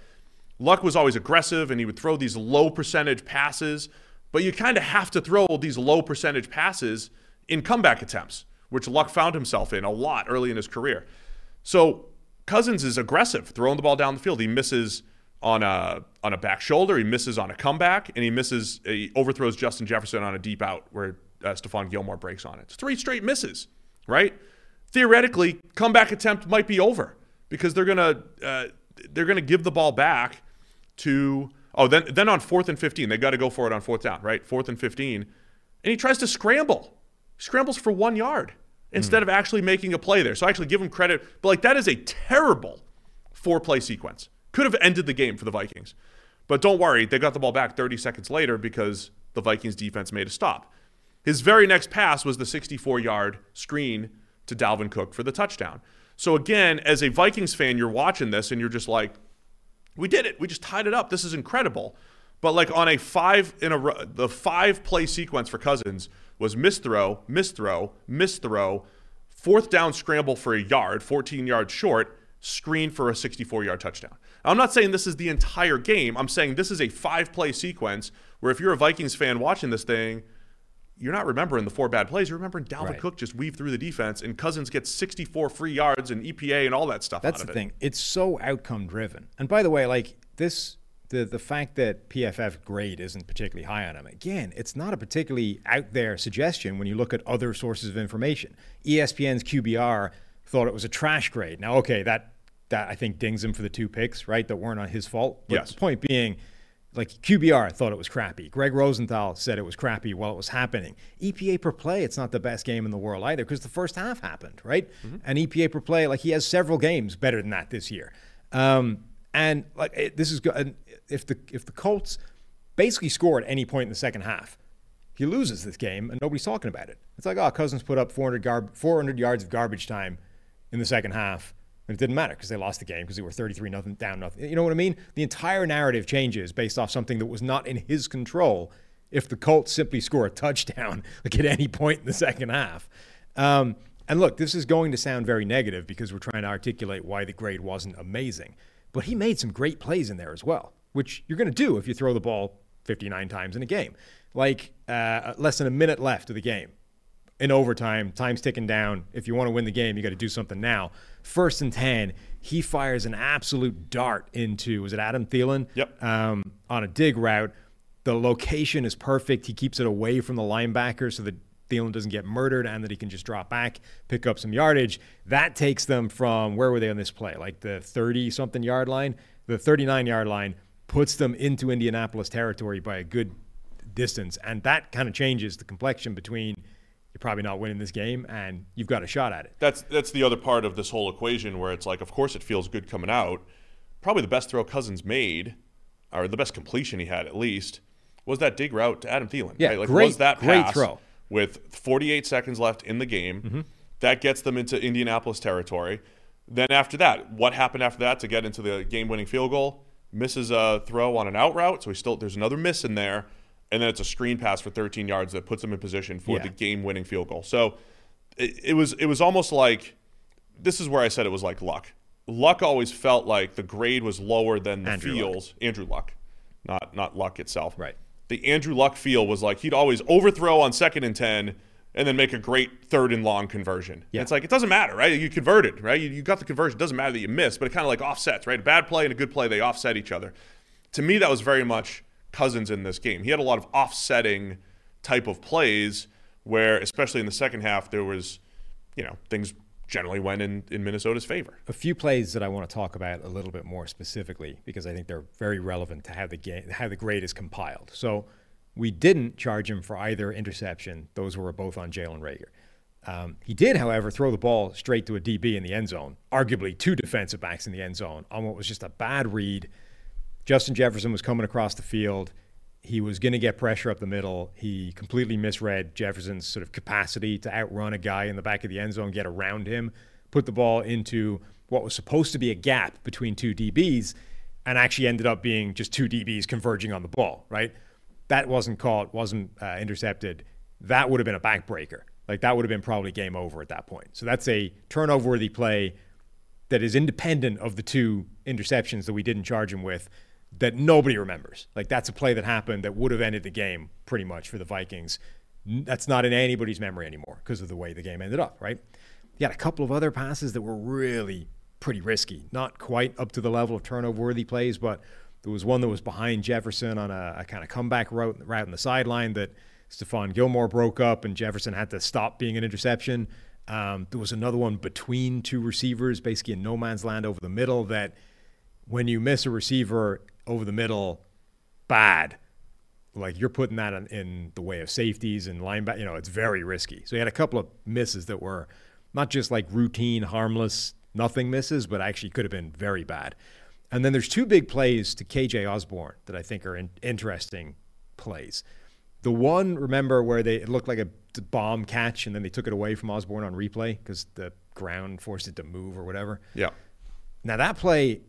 Luck was always aggressive and he would throw these low percentage passes. But you kind of have to throw these low percentage passes in comeback attempts, which Luck found himself in a lot early in his career. So Cousins is aggressive, throwing the ball down the field. He misses on a on a back shoulder, he misses on a comeback, and he misses. He overthrows Justin Jefferson on a deep out where uh, Stephon Gilmore breaks on it. It's three straight misses, right? Theoretically, comeback attempt might be over because they're gonna uh, they're gonna give the ball back to oh then then on fourth and fifteen they got to go for it on fourth down right fourth and fifteen, and he tries to scramble, scrambles for one yard instead of actually making a play there. So I actually give him credit, but like that is a terrible four play sequence. Could have ended the game for the Vikings. But don't worry, they got the ball back 30 seconds later because the Vikings defense made a stop. His very next pass was the 64 yard screen to Dalvin Cook for the touchdown. So again, as a Vikings fan, you're watching this and you're just like, we did it. We just tied it up. This is incredible. But like on a five in a the five play sequence for Cousins was miss throw, miss throw, miss throw, fourth down scramble for a yard, 14 yards short, screen for a 64 yard touchdown. I'm not saying this is the entire game. I'm saying this is a five play sequence where if you're a Vikings fan watching this thing, you're not remembering the four bad plays. You're remembering Dalvin Right. Cook just weave through the defense and Cousins gets 64 free yards and EPA and all that stuff. That's out the of it. thing. It's so outcome driven. And by the way, like this, the the fact that PFF grade isn't particularly high on him. Again, it's not a particularly out there suggestion when you look at other sources of information. ESPN's QBR thought it was a trash grade. Now, okay, that that I think dings him for the two picks, right? That weren't on his fault. But Yes. the point being. Like QBR thought it was crappy. Greg Rosenthal said it was crappy while it was happening. EPA per play, it's not the best game in the world either because the first half happened, right? And EPA per play, like he has several games better than that this year. Um, and like it, this is good. And if the if the Colts basically score at any point in the second half, he loses this game and nobody's talking about it. It's like oh, Cousins put up 400 garb 400 yards of garbage time in the second half. And it didn't matter because they lost the game because they were 33 nothing down nothing. You know what I mean? The entire narrative changes based off something that was not in his control if the Colts simply score a touchdown (laughs) like at any point in the second half. Um, and look, this is going to sound very negative because we're trying to articulate why the grade wasn't amazing. But he made some great plays in there as well, which you're going to do if you throw the ball 59 times in a game. Like uh, less than a minute left of the game in overtime, time's ticking down. If you want to win the game, you got to do something now. First and 10, he fires an absolute dart into, was it Adam Thielen? Yep. Um, on a dig route. The location is perfect. He keeps it away from the linebacker so that Thielen doesn't get murdered and that he can just drop back, pick up some yardage. That takes them from where were they on this play? Like the 30 something yard line, the 39 yard line puts them into Indianapolis territory by a good distance. And that kind of changes the complexion between you're probably not winning this game and you've got a shot at it. That's that's the other part of this whole equation where it's like, of course, it feels good coming out. Probably the best throw Cousins made, or the best completion he had at least, was that dig route to Adam Thielen. Yeah, right? like great- was that great pass throw. with 48 seconds left in the game. Mm-hmm. That gets them into Indianapolis territory. Then after that, what happened after that to get into the game-winning field goal? Misses a throw on an out route, so he still there's another miss in there, and then it's a screen pass for 13 yards that puts them in position for Yeah. the game-winning field goal. So it, it was it was almost like this is where I said it was like luck. Luck always felt like the grade was lower than the Andrew Luck. feels. Andrew Luck, not not Luck itself. Right. The Andrew Luck feel was like he'd always overthrow on second and ten, and then make a great third and long conversion. Yeah. And it's like it doesn't matter, right? You converted, right? You, you got the conversion. It doesn't matter that you missed, but it kind of like offsets, right? A bad play and a good play, they offset each other. To me, that was very much Cousins in this game. He had a lot of offsetting type of plays where, especially in the second half, there was, you know, things generally went in, in Minnesota's favor. a few plays that I want to talk about a little bit more specifically because I think they're very relevant to how the game how the grade is compiled. So we didn't charge him for either interception; those were both on Jalen Reagor. Um, he did, however, throw the ball straight to a DB in the end zone, arguably two defensive backs in the end zone on what was just a bad read. Justin Jefferson was coming across the field. He was going to get pressure up the middle. He completely misread Jefferson's sort of capacity to outrun a guy in the back of the end zone, get around him, put the ball into what was supposed to be a gap between two DBs, and actually ended up being just two DBs converging on the ball, right? That wasn't caught, wasn't uh, intercepted. That would have been a backbreaker. Like that would have been probably game over at that point. So that's a turnover worthy play that is independent of the two interceptions that we didn't charge him with that nobody remembers. Like that's a play that happened that would have ended the game pretty much for the Vikings. That's not in anybody's memory anymore because of the way the game ended up, right? He had a couple of other passes that were really pretty risky, not quite up to the level of turnover worthy plays, but there was one that was behind Jefferson on a, a kind of comeback route, route in the sideline that Stephon Gilmore broke up and Jefferson had to stop being an interception. Um, there was another one between two receivers, basically in no man's land over the middle, that when you miss a receiver over the middle, bad. Like you're putting that in, in the way of safeties and linebacker. You know, it's very risky. So he had a couple of misses that were not just like routine, harmless, nothing misses, but actually could have been very bad. And then there's two big plays to KJ Osborne that I think are in, interesting plays. The one, remember, where they it looked like a bomb catch and then they took it away from Osborne on replay because the ground forced it to move or whatever. Yeah. Now that play,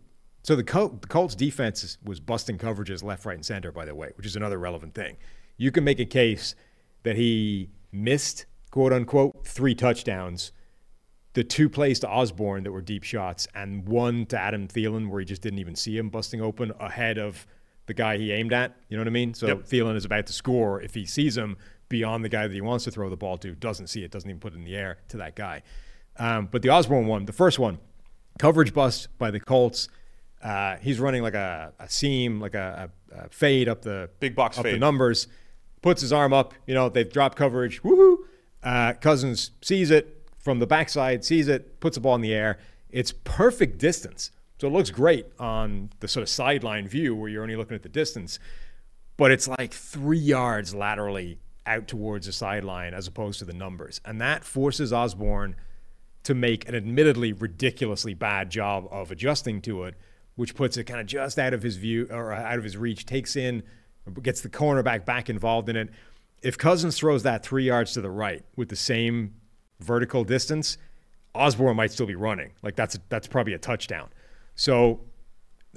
so the, Col- the Colts defense was busting coverages left, right, and center, by the way, which is another relevant thing. You can make a case that he missed, quote unquote, three touchdowns, the two plays to Osborn that were deep shots, and one to Adam Thielen where he just didn't even see him busting open ahead of the guy he aimed at. You know what I mean? So Yep. Thielen is about to score if he sees him beyond the guy that he wants to throw the ball to, doesn't see it, doesn't even put it in the air to that guy. Um, but the Osborn one, the first one, coverage bust by the Colts. Uh, he's running like a, a seam, like a, a, fade up the Big box up the fade. numbers. Puts his arm up. You know they've dropped coverage. Woohoo! Uh, Cousins sees it from the backside, sees it, puts the ball in the air. It's perfect distance, so it looks great on the sort of sideline view where you're only looking at the distance. But it's like three yards laterally out towards the sideline as opposed to the numbers, and that forces Osborn to make an admittedly ridiculously bad job of adjusting to it, which puts it kind of just out of his view or uh, out of his reach, takes in, gets the cornerback back involved in it. If Cousins throws that three yards to the right with the same vertical distance, Osborn might still be running. Like that's that's probably a touchdown. So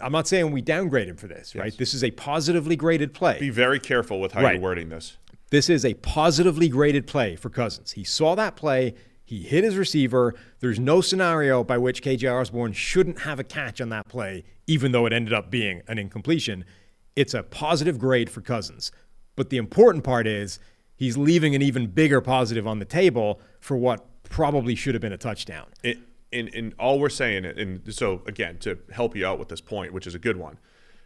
I'm not saying we downgrade him for this, right? This is a positively graded play. Be very careful with how Right. you're wording this. This is a positively graded play for Cousins. He saw that play. He hit his receiver. There's no scenario by which KJ Osborn shouldn't have a catch on that play, even though it ended up being an incompletion. It's a positive grade for Cousins. But the important part is he's leaving an even bigger positive on the table for what probably should have been a touchdown. in, in all we're saying, and so again, to help you out with this point, which is a good one,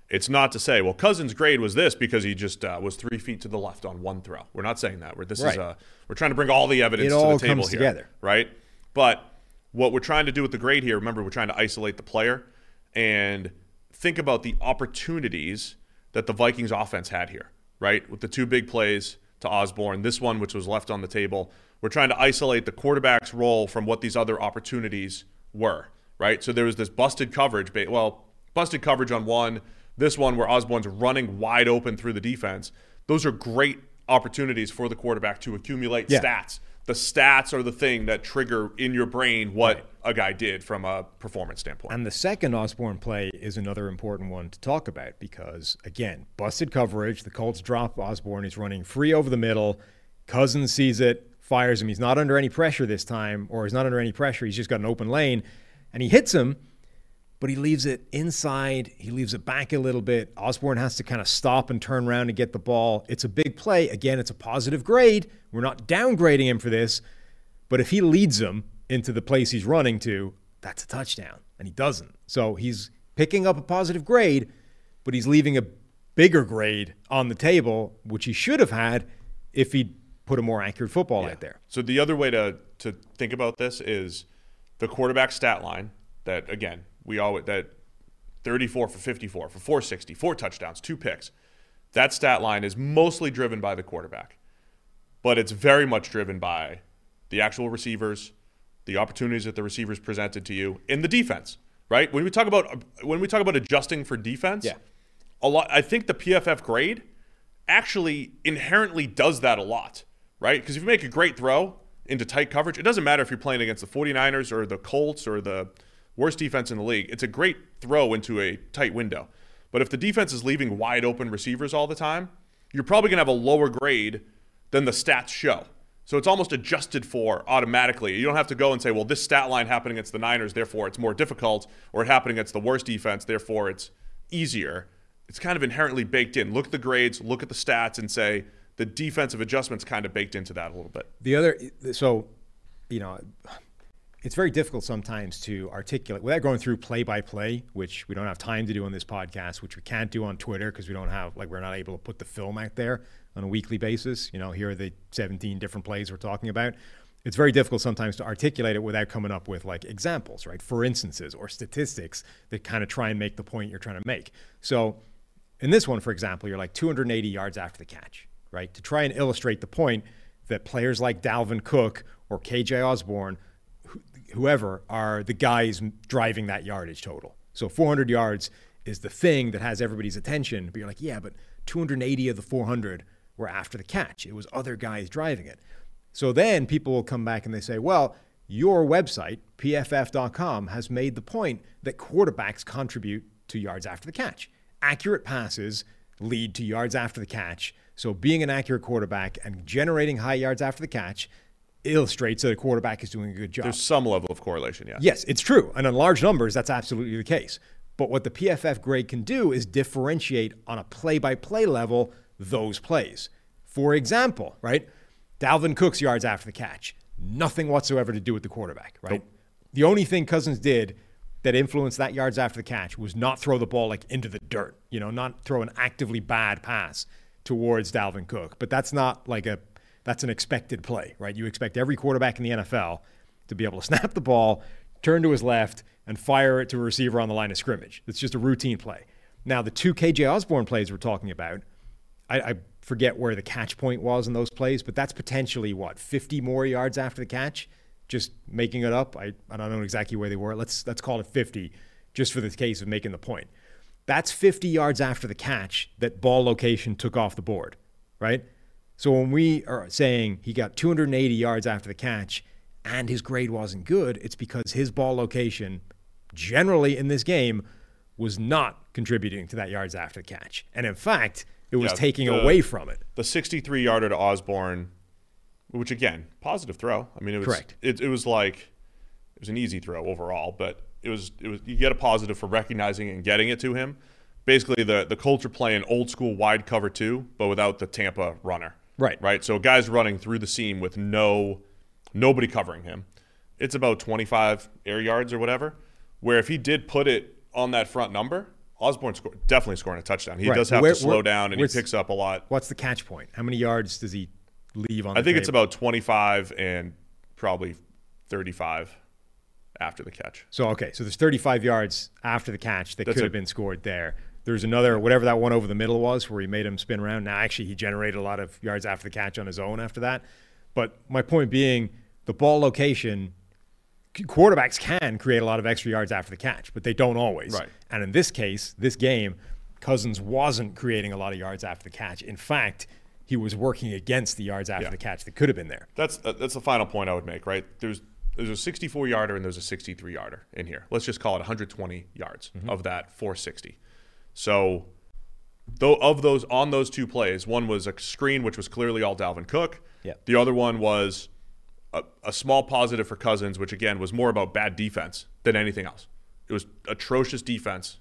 It's not to say, well, Cousins' grade was this because he just uh, was three feet to the left on one throw. We're not saying that. We're this Right. is uh, we're trying to bring all the evidence It to all the table comes here, together. right? But what we're trying to do with the grade here, remember, we're trying to isolate the player and think about the opportunities that the Vikings offense had here, right? With the two big plays to Osborn, this one which was left on the table. We're trying to isolate the quarterback's role from what these other opportunities were, right? So there was this busted coverage, ba- well, busted coverage on one, this one where Osborn's running wide open through the defense. Those are great opportunities for the quarterback to accumulate Yeah. stats. The stats are the thing that trigger in your brain what a guy did from a performance standpoint. And the second Osborn play is another important one to talk about because, again, busted coverage. The Colts drop Osborn. He's running free over the middle. Cousins sees it, fires him. He's not under any pressure this time, or he's not under any pressure. He's just got an open lane. And he hits him, but he leaves it inside. He leaves it back a little bit. Osborn has to kind of stop and turn around to get the ball. It's a big play. Again, it's a positive grade. We're not downgrading him for this. But if he leads him into the place he's running to, that's a touchdown. And he doesn't. So he's picking up a positive grade, but he's leaving a bigger grade on the table, which he should have had if he'd put a more accurate football out there. So the other way to to think about this is the quarterback stat line that again we always that 34 for 54 for 460, four touchdowns, two picks. That stat line is mostly driven by the quarterback, but it's very much driven by the actual receivers, the opportunities that the receivers presented to you in the defense. Right when we talk about when we talk about adjusting for defense, Yeah. a lot. I think the PFF grade actually inherently does that a lot, right? Because if you make a great throw into tight coverage, it doesn't matter if you're playing against the 49ers or the Colts or the worst defense in the league. It's a great throw into a tight window. But if the defense is leaving wide open receivers all the time, you're probably going to have a lower grade than the stats show. So it's almost adjusted for automatically. You don't have to go and say, well, this stat line happened against the Niners, therefore it's more difficult, or it happened against the worst defense, therefore it's easier. It's kind of inherently baked in. Look at the grades, look at the stats, and say the defensive adjustments kind of baked into that a little bit. The other, so, you know, it's very difficult sometimes to articulate without going through play by play, which we don't have time to do on this podcast, which we can't do on Twitter because we don't have, like, we're not able to put the film out there on a weekly basis. You know, here are the 17 different plays we're talking about. It's very difficult sometimes to articulate it without coming up with like examples, right? For instances or statistics that kind of try and make the point you're trying to make. So, in this one, for example, you're like 280 yards after the catch, right? To try and illustrate the point that players like Dalvin Cook or KJ Osborn, whoever, are the guys driving that yardage total. So 400 yards is the thing that has everybody's attention. But you're like, yeah, but 280 of the 400 were after the catch. It was other guys driving it. So then people will come back and they say, well, your website, pff.com, has made the point that quarterbacks contribute to yards after the catch. Accurate passes lead to yards after the catch. So being an accurate quarterback and generating high yards after the catch illustrates that a quarterback is doing a good job. There's some level of correlation, yeah. Yes, it's true. And in large numbers, that's absolutely the case. But what the PFF grade can do is differentiate on a play by play level those plays. For example, right? Dalvin Cook's yards after the catch, nothing whatsoever to do with the quarterback, right? The only thing Cousins did that influenced that yards after the catch was not throw the ball like into the dirt, you know, not throw an actively bad pass towards Dalvin Cook. But that's not like a that's an expected play, right? You expect every quarterback in the NFL to be able to (laughs) snap the ball, turn to his left, and fire it to a receiver on the line of scrimmage. It's just a routine play. Now, the two KJ Osborn plays we're talking about, I, I forget where the catch point was in those plays, but that's potentially what, 50 more yards after the catch? Just making it up. I, I don't know exactly where they were. Let's let's call it 50, just for the case of making the point. That's 50 yards after the catch that ball location took off the board, right? So when we are saying he got 280 yards after the catch and his grade wasn't good, it's because his ball location generally in this game was not contributing to that yards after the catch. And in fact, it was Yeah, taking the- away from it. The 63 yarder to Osborn, which again, positive throw. I mean, it was Correct. It, it was like it was an easy throw overall, but it was it was you get a positive for recognizing and getting it to him. Basically, the the Colts are playing old school wide cover two, but without the Tampa runner. Right. Right. So guys running through the seam with no nobody covering him. It's about 25 air yards or whatever. Where if he did put it on that front number, Osborn score, definitely scoring a touchdown. He Right. does have Where- to slow where- down and he picks up a lot. What's the catch point? How many yards does he leave on? I think it's about 25 and probably 35 after the catch. So okay, so there's 35 yards after the catch that That's could a- have been scored there. There's another whatever that one over the middle was where he made him spin around. Now actually he generated a lot of yards after the catch on his own after that. But my point being, the ball location quarterbacks can create a lot of extra yards after the catch, but they don't always. Right. And in this case, this game, Cousins wasn't creating a lot of yards after the catch. In fact, he was working against the yards after Yeah. the catch that could have been there. That's uh, that's the final point I would make, right? There's there's a 64 yarder and there's a 63 yarder in here. Let's just call it 120 yards Mm-hmm. of that 460. So, though of those on those two plays, one was a screen which was clearly all Dalvin Cook. Yeah. The other one was a, a small positive for Cousins, which again was more about bad defense than anything else. It was atrocious defense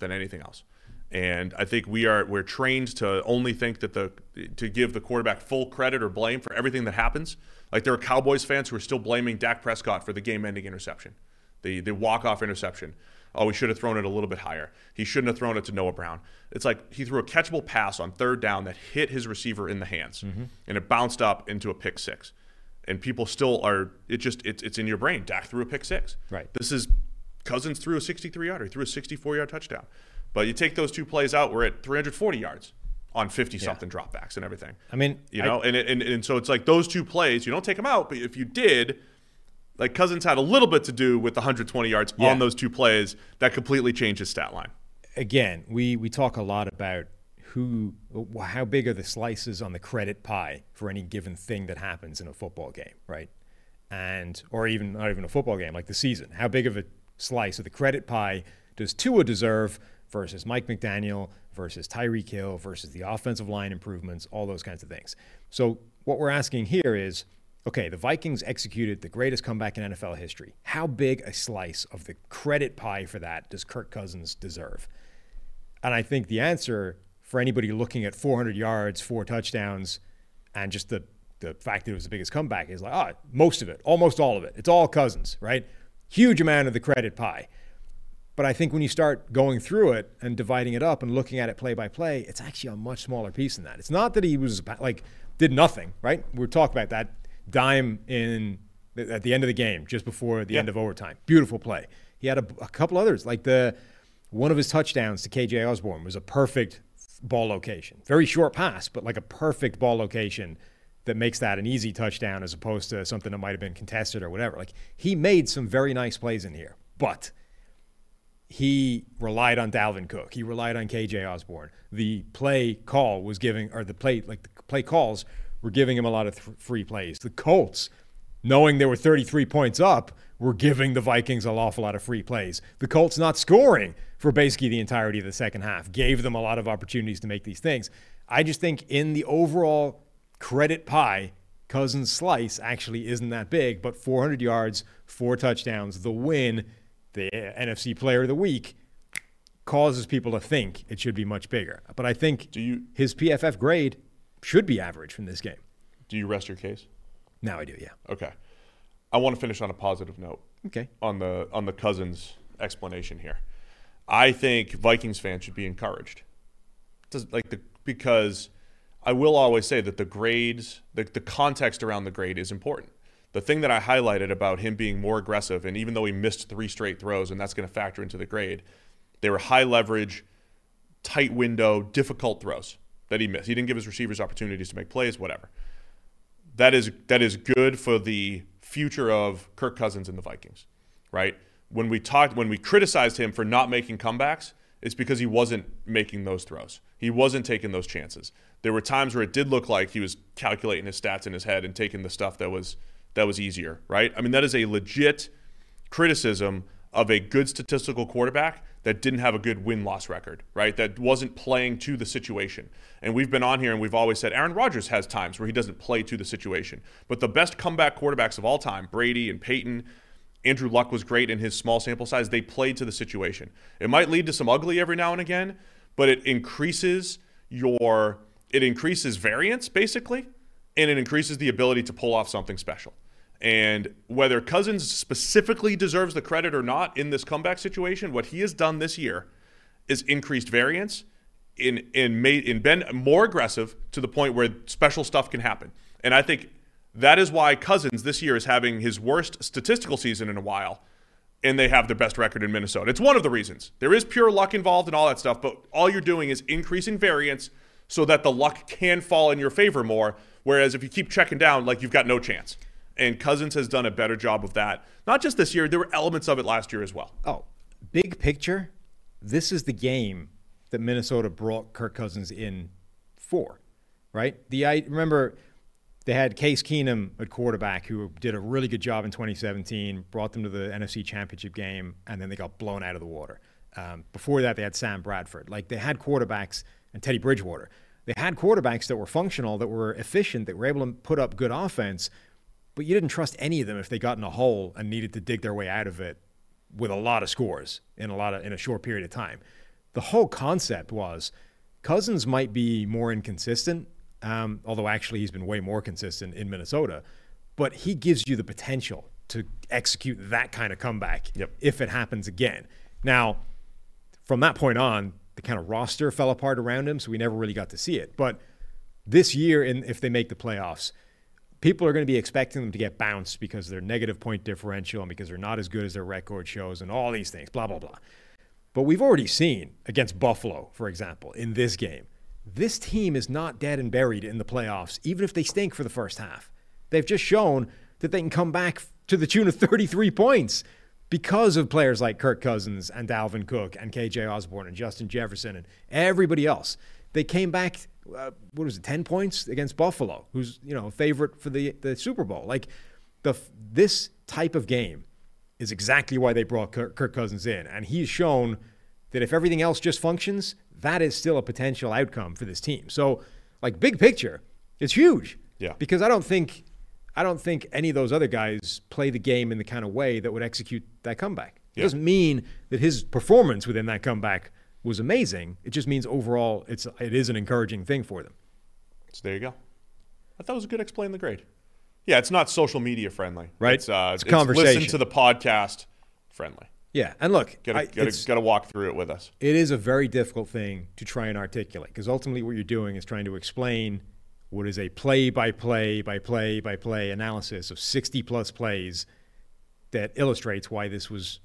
than anything else. And I think we are we're trained to only think that the to give the quarterback full credit or blame for everything that happens. Like there are Cowboys fans who are still blaming Dak Prescott for the game-ending interception, the the walk-off interception. Oh, he should have thrown it a little bit higher. He shouldn't have thrown it to Noah Brown. It's like he threw a catchable pass on third down that hit his receiver in the hands, mm-hmm. and it bounced up into a pick six. And people still are. It just it's it's in your brain. Dak threw a pick six. Right. This is Cousins threw a 63 yarder. He threw a 64 yard touchdown. But you take those two plays out, we're at 340 yards on 50 something dropbacks and everything. I mean, you I- know, and, it, and and so it's like those two plays, you don't take them out, but if you did, like Cousins had a little bit to do with the 120 yards Yeah. on those two plays that completely changed his stat line. again, we we talk a lot about who, how big are the slices on the credit pie for any given thing that happens in a football game, right? And or even not even a football game, like the season. How big of a slice of the credit pie does Tua deserve versus Mike McDaniel versus Tyreek Hill versus the offensive line improvements, all those kinds of things. So what we're asking here is. Okay, the Vikings executed the greatest comeback in NFL history. How big a slice of the credit pie for that does Kirk Cousins deserve? And I think the answer for anybody looking at 400 yards, four touchdowns, and just the, the fact that it was the biggest comeback is like, ah, most of it, almost all of it. It's all Cousins, right? Huge amount of the credit pie. But I think when you start going through it and dividing it up and looking at it play by play, it's actually a much smaller piece than that. It's not that he was like, did nothing, right? We're talking about that dime in at the end of the game, just before the end of overtime. Beautiful play. He had a, a couple others, like the one of his touchdowns to KJ Osborn was a perfect ball location. Very short pass, but like a perfect ball location that makes that an easy touchdown as opposed to something that might have been contested or whatever. Like he made some very nice plays in here, but he relied on Dalvin Cook. He relied on KJ Osborn. The play call was giving, or the play, like the play calls were giving him a lot of th- free plays. The Colts, knowing they were 33 points up, were giving the Vikings an awful lot of free plays. The Colts not scoring for basically the entirety of the second half gave them a lot of opportunities to make these things. I just think in the overall credit pie, Cousins' slice actually isn't that big, but 400 yards, four touchdowns, the win, the NFC Player of the Week, causes people to think it should be much bigger. But I think Do you his PFF grade should be average from this game. do you rest your case? Now I do, yeah. Okay. I want to finish on a positive note. Okay. On the on the Cousins explanation here. I think Vikings fans should be encouraged. Does like the because I will always say that the grades, the, the context around the grade is important. The thing that I highlighted about him being more aggressive, and even though he missed three straight throws, and that's going to factor into the grade, they were high leverage, tight window, difficult throws that he missed. He didn't give his receivers opportunities to make plays, whatever. That is that is good for the future of Kirk Cousins and the Vikings, right? When we talked, when we criticized him for not making comebacks, it's because he wasn't making those throws. He wasn't taking those chances. There were times where it did look like he was calculating his stats in his head and taking the stuff that was that was easier, right? I mean, that is a legit criticism of a good statistical quarterback that didn't have a good win loss record, right? That wasn't playing to the situation. And we've been on here and we've always said Aaron Rodgers has times where he doesn't play to the situation. But the best comeback quarterbacks of all time, Brady and Peyton, Andrew Luck was great in his small sample size. They played to the situation. It might lead to some ugly every now and again, but it increases your it increases variance basically, and it increases the ability to pull off something special. And whether Cousins specifically deserves the credit or not in this comeback situation, what he has done this year is increased variance in in made in been more aggressive to the point where special stuff can happen. And I think that is why Cousins this year is having his worst statistical season in a while and they have their best record in Minnesota. It's one of the reasons. There is pure luck involved and all that stuff, but all you're doing is increasing variance so that the luck can fall in your favor more. Whereas if you keep checking down, like you've got no chance. And Cousins has done a better job of that. Not just this year, there were elements of it last year as well. Oh, big picture, this is the game that Minnesota brought Kirk Cousins in for, right? The I remember they had Case Keenum at quarterback, who did a really good job in 2017, brought them to the NFC Championship game, and then they got blown out of the water. Um, before that, they had Sam Bradford. Like they had quarterbacks and Teddy Bridgewater. They had quarterbacks that were functional, that were efficient, that were able to put up good offense, but you didn't trust any of them if they got in a hole and needed to dig their way out of it with a lot of scores in a lot of in a short period of time. The whole concept was Cousins might be more inconsistent um, although actually he's been way more consistent in Minnesota. But he gives you the potential to execute that kind of comeback yep. if it happens again. Now, from that point on, the kind of roster fell apart around him, so we never really got to see it. But this year, in, if they make the playoffs, people are going to be expecting them to get bounced because they're negative point differential and because they're not as good as their record shows and all these things, blah, blah, blah. But we've already seen against Buffalo, for example, in this game, this team is not dead and buried in the playoffs, even if they stink for the first half. They've just shown that they can come back to the tune of 33 points because of players like Kirk Cousins and Dalvin Cook and KJ Osborn and Justin Jefferson and everybody else. They came back, uh, what was it, 10 points against Buffalo, who's, you know, a favorite for the, the Super Bowl. Like, the, this type of game is exactly why they brought Kirk, Kirk Cousins in. And he's shown that if everything else just functions, that is still a potential outcome for this team. So, like big picture, it's huge. Yeah. Because I don't think I don't think any of those other guys play the game in the kind of way that would execute that comeback. It doesn't mean that his performance within that comeback was amazing. It just means overall it's it is an encouraging thing for them. So there you go. I thought it was a good explain the grade. Yeah, it's not social media friendly. Right. It's, uh, it's, it's conversation. Listen to the podcast friendly. Yeah, and look, gotta, gotta walk through it with us. It is a very difficult thing to try and articulate because ultimately what you're doing is trying to explain what is a play by play by play by play analysis of 60 plus plays that illustrates why this was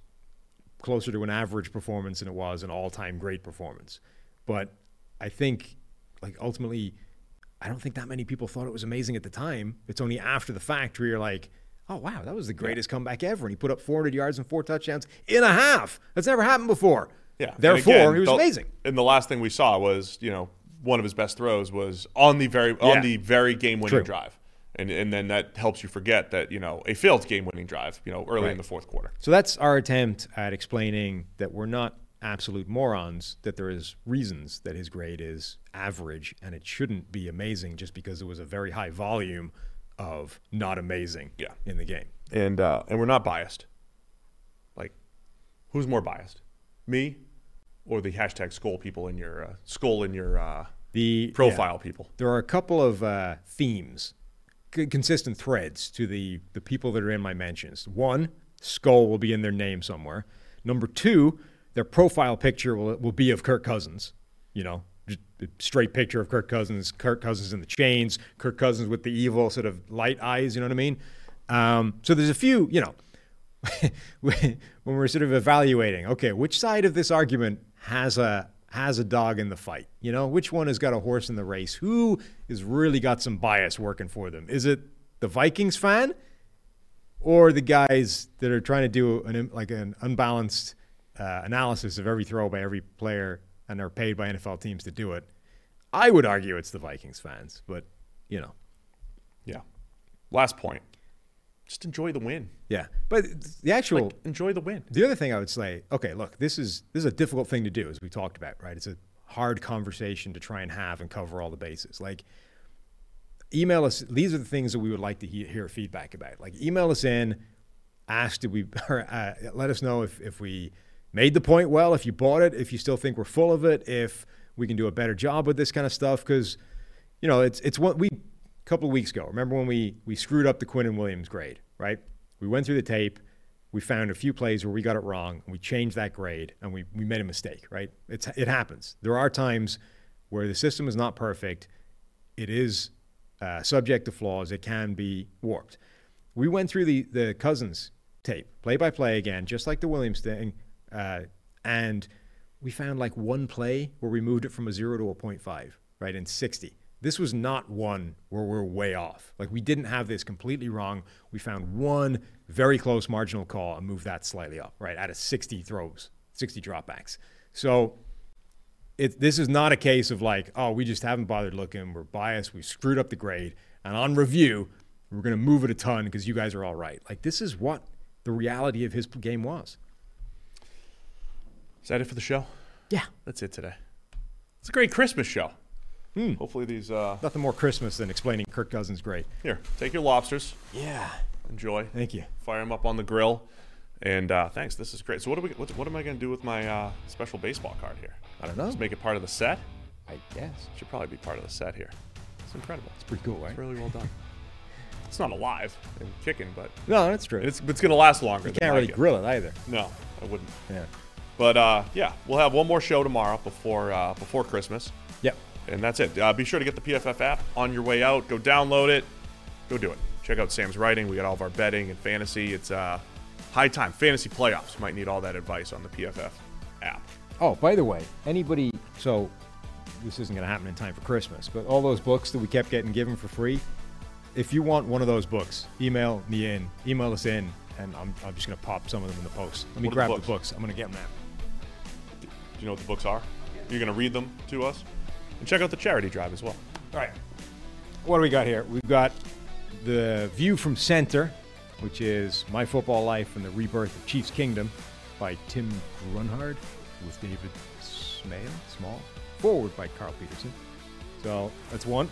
closer to an average performance than it was an all time great performance. But I think, like, ultimately, I don't think that many people thought it was amazing at the time. It's only after the fact where you're like, oh wow, that was the greatest yeah. comeback ever, and he put up 400 yards and four touchdowns in a half. That's never happened before. Yeah. Therefore, again, he was the, amazing. And the last thing we saw was, you know, one of his best throws was on the very yeah. on the very game-winning drive. And, and then that helps you forget that you know a failed game-winning drive you know early right. in the fourth quarter. So that's our attempt at explaining that we're not absolute morons. That there is reasons that his grade is average, and it shouldn't be amazing just because it was a very high volume of not amazing yeah. in the game. And uh, and we're not biased. Like, who's more biased, me, or the hashtag skull people in your uh, skull in your uh, the profile yeah. people? There are a couple of uh, themes, consistent threads to the the people that are in my mentions. One, skull will be in their name somewhere. Number two, their profile picture will will be of Kirk Cousins. You know, straight picture of Kirk Cousins, Kirk Cousins in the chains, Kirk Cousins with the evil sort of light eyes, you know what I mean? Um, so there's a few, you know, (laughs) when we're sort of evaluating, okay, which side of this argument has a has a dog in the fight? You know, which one has got a horse in the race? Who has really got some bias working for them? Is it the Vikings fan or the guys that are trying to do an like an unbalanced uh, analysis of every throw by every player and are paid by NFL teams to do it. I would argue it's the Vikings fans, but you know. Yeah. Last point. Just enjoy the win. Yeah. But the actual like, enjoy the win. The other thing I would say, okay, look, this is this is a difficult thing to do as we talked about, right? It's a hard conversation to try and have and cover all the bases. Like email us these are the things that we would like to he- hear feedback about. Like email us in, ask did we (laughs) or, uh, let us know if if we made the point well, if you bought it, if you still think we're full of it, if we can do a better job with this kind of stuff, because you know it's it's what we couple of weeks ago. Remember when we we screwed up the Quinnen Williams grade, right? We went through the tape. we found a few plays where we got it wrong, and we changed that grade, and we, we made a mistake, right? It's, it happens. There are times where the system is not perfect. It is uh, subject to flaws. It can be warped. We went through the, the Cousins tape, play by play again, just like the Williams thing, uh, and we found like one play where we moved it from a zero to a 0.5, right, in 60. This was not one where we're way off. Like we didn't have this completely wrong. We found one very close marginal call and moved that slightly up, right, out of 60 throws, 60 dropbacks. So it, this is not a case of like, oh, we just haven't bothered looking. We're biased. We screwed up the grade. And on review, we're going to move it a ton because you guys are all right. Like, this is what the reality of his game was. Is that it for the show? Yeah. That's it today. It's a great Christmas show. Hmm. Hopefully these. Uh, Nothing more Christmas than explaining Kirk Cousins' great. here, take your lobsters. Yeah. Enjoy. Thank you. Fire them up on the grill. And uh, thanks. This is great. So what do we? What, what am I going to do with my uh, special baseball card here? I don't know. Just make it part of the set. I guess. Should probably be part of the set here. It's incredible. It's pretty cool, right? It's really well done. It's not alive and kicking, but No, that's true. it's it's going to last longer. you can't really grill it either. No, I wouldn't. Yeah. But uh, yeah, we'll have one more show tomorrow before uh, before Christmas, Yep. And that's it. Uh, be sure to get the PFF app on your way out. Go download it. Go do it. Check out Sam's writing. We got all of our betting and fantasy. It's uh, high time. Fantasy playoffs. Might need all that advice on the PFF app. Oh, by the way, anybody, so this isn't going to happen in time for Christmas, but all those books that we kept getting given for free, if you want one of those books, email me in, email us in, and I'm, I'm just going to pop some of them in the post. Let me What the grab the books? books. I'm going to get them now. Do you know what the books are? You're going to read them to us? And check out the charity drive as well. All right. What do we got here? We've got The View from Center, which is My Football Life and the Rebirth of Chiefs Kingdom by Tim Grunhard with David Smale, Small, foreword by Carl Peterson. So that's one.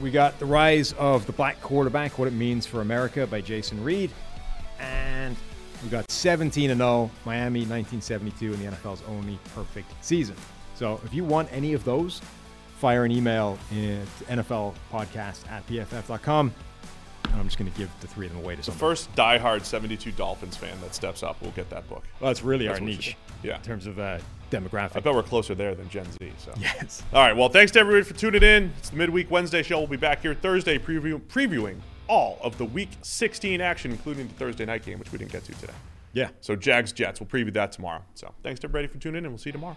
We got The Rise of the Black Quarterback, What It Means for America by Jason Reid. And we got 17 0 Miami 1972 in the NFL's only perfect season. So if you want any of those, fire an email at NFLpodcast at pff.com. And I'm just going to give the three of them away to The someone. first diehard 72 Dolphins fan that steps up will get that book. Well, that's really That's our niche. Yeah. in terms of uh, demographic. I bet we're closer there than Gen Z. So Yes. All right. Well, thanks to everybody for tuning in. It's the midweek Wednesday show. We'll be back here Thursday preview, previewing all of the Week 16 action, including the Thursday night game, which we didn't get to today. Yeah. So Jags Jets. We'll preview that tomorrow. So thanks to everybody for tuning in, and we'll see you tomorrow.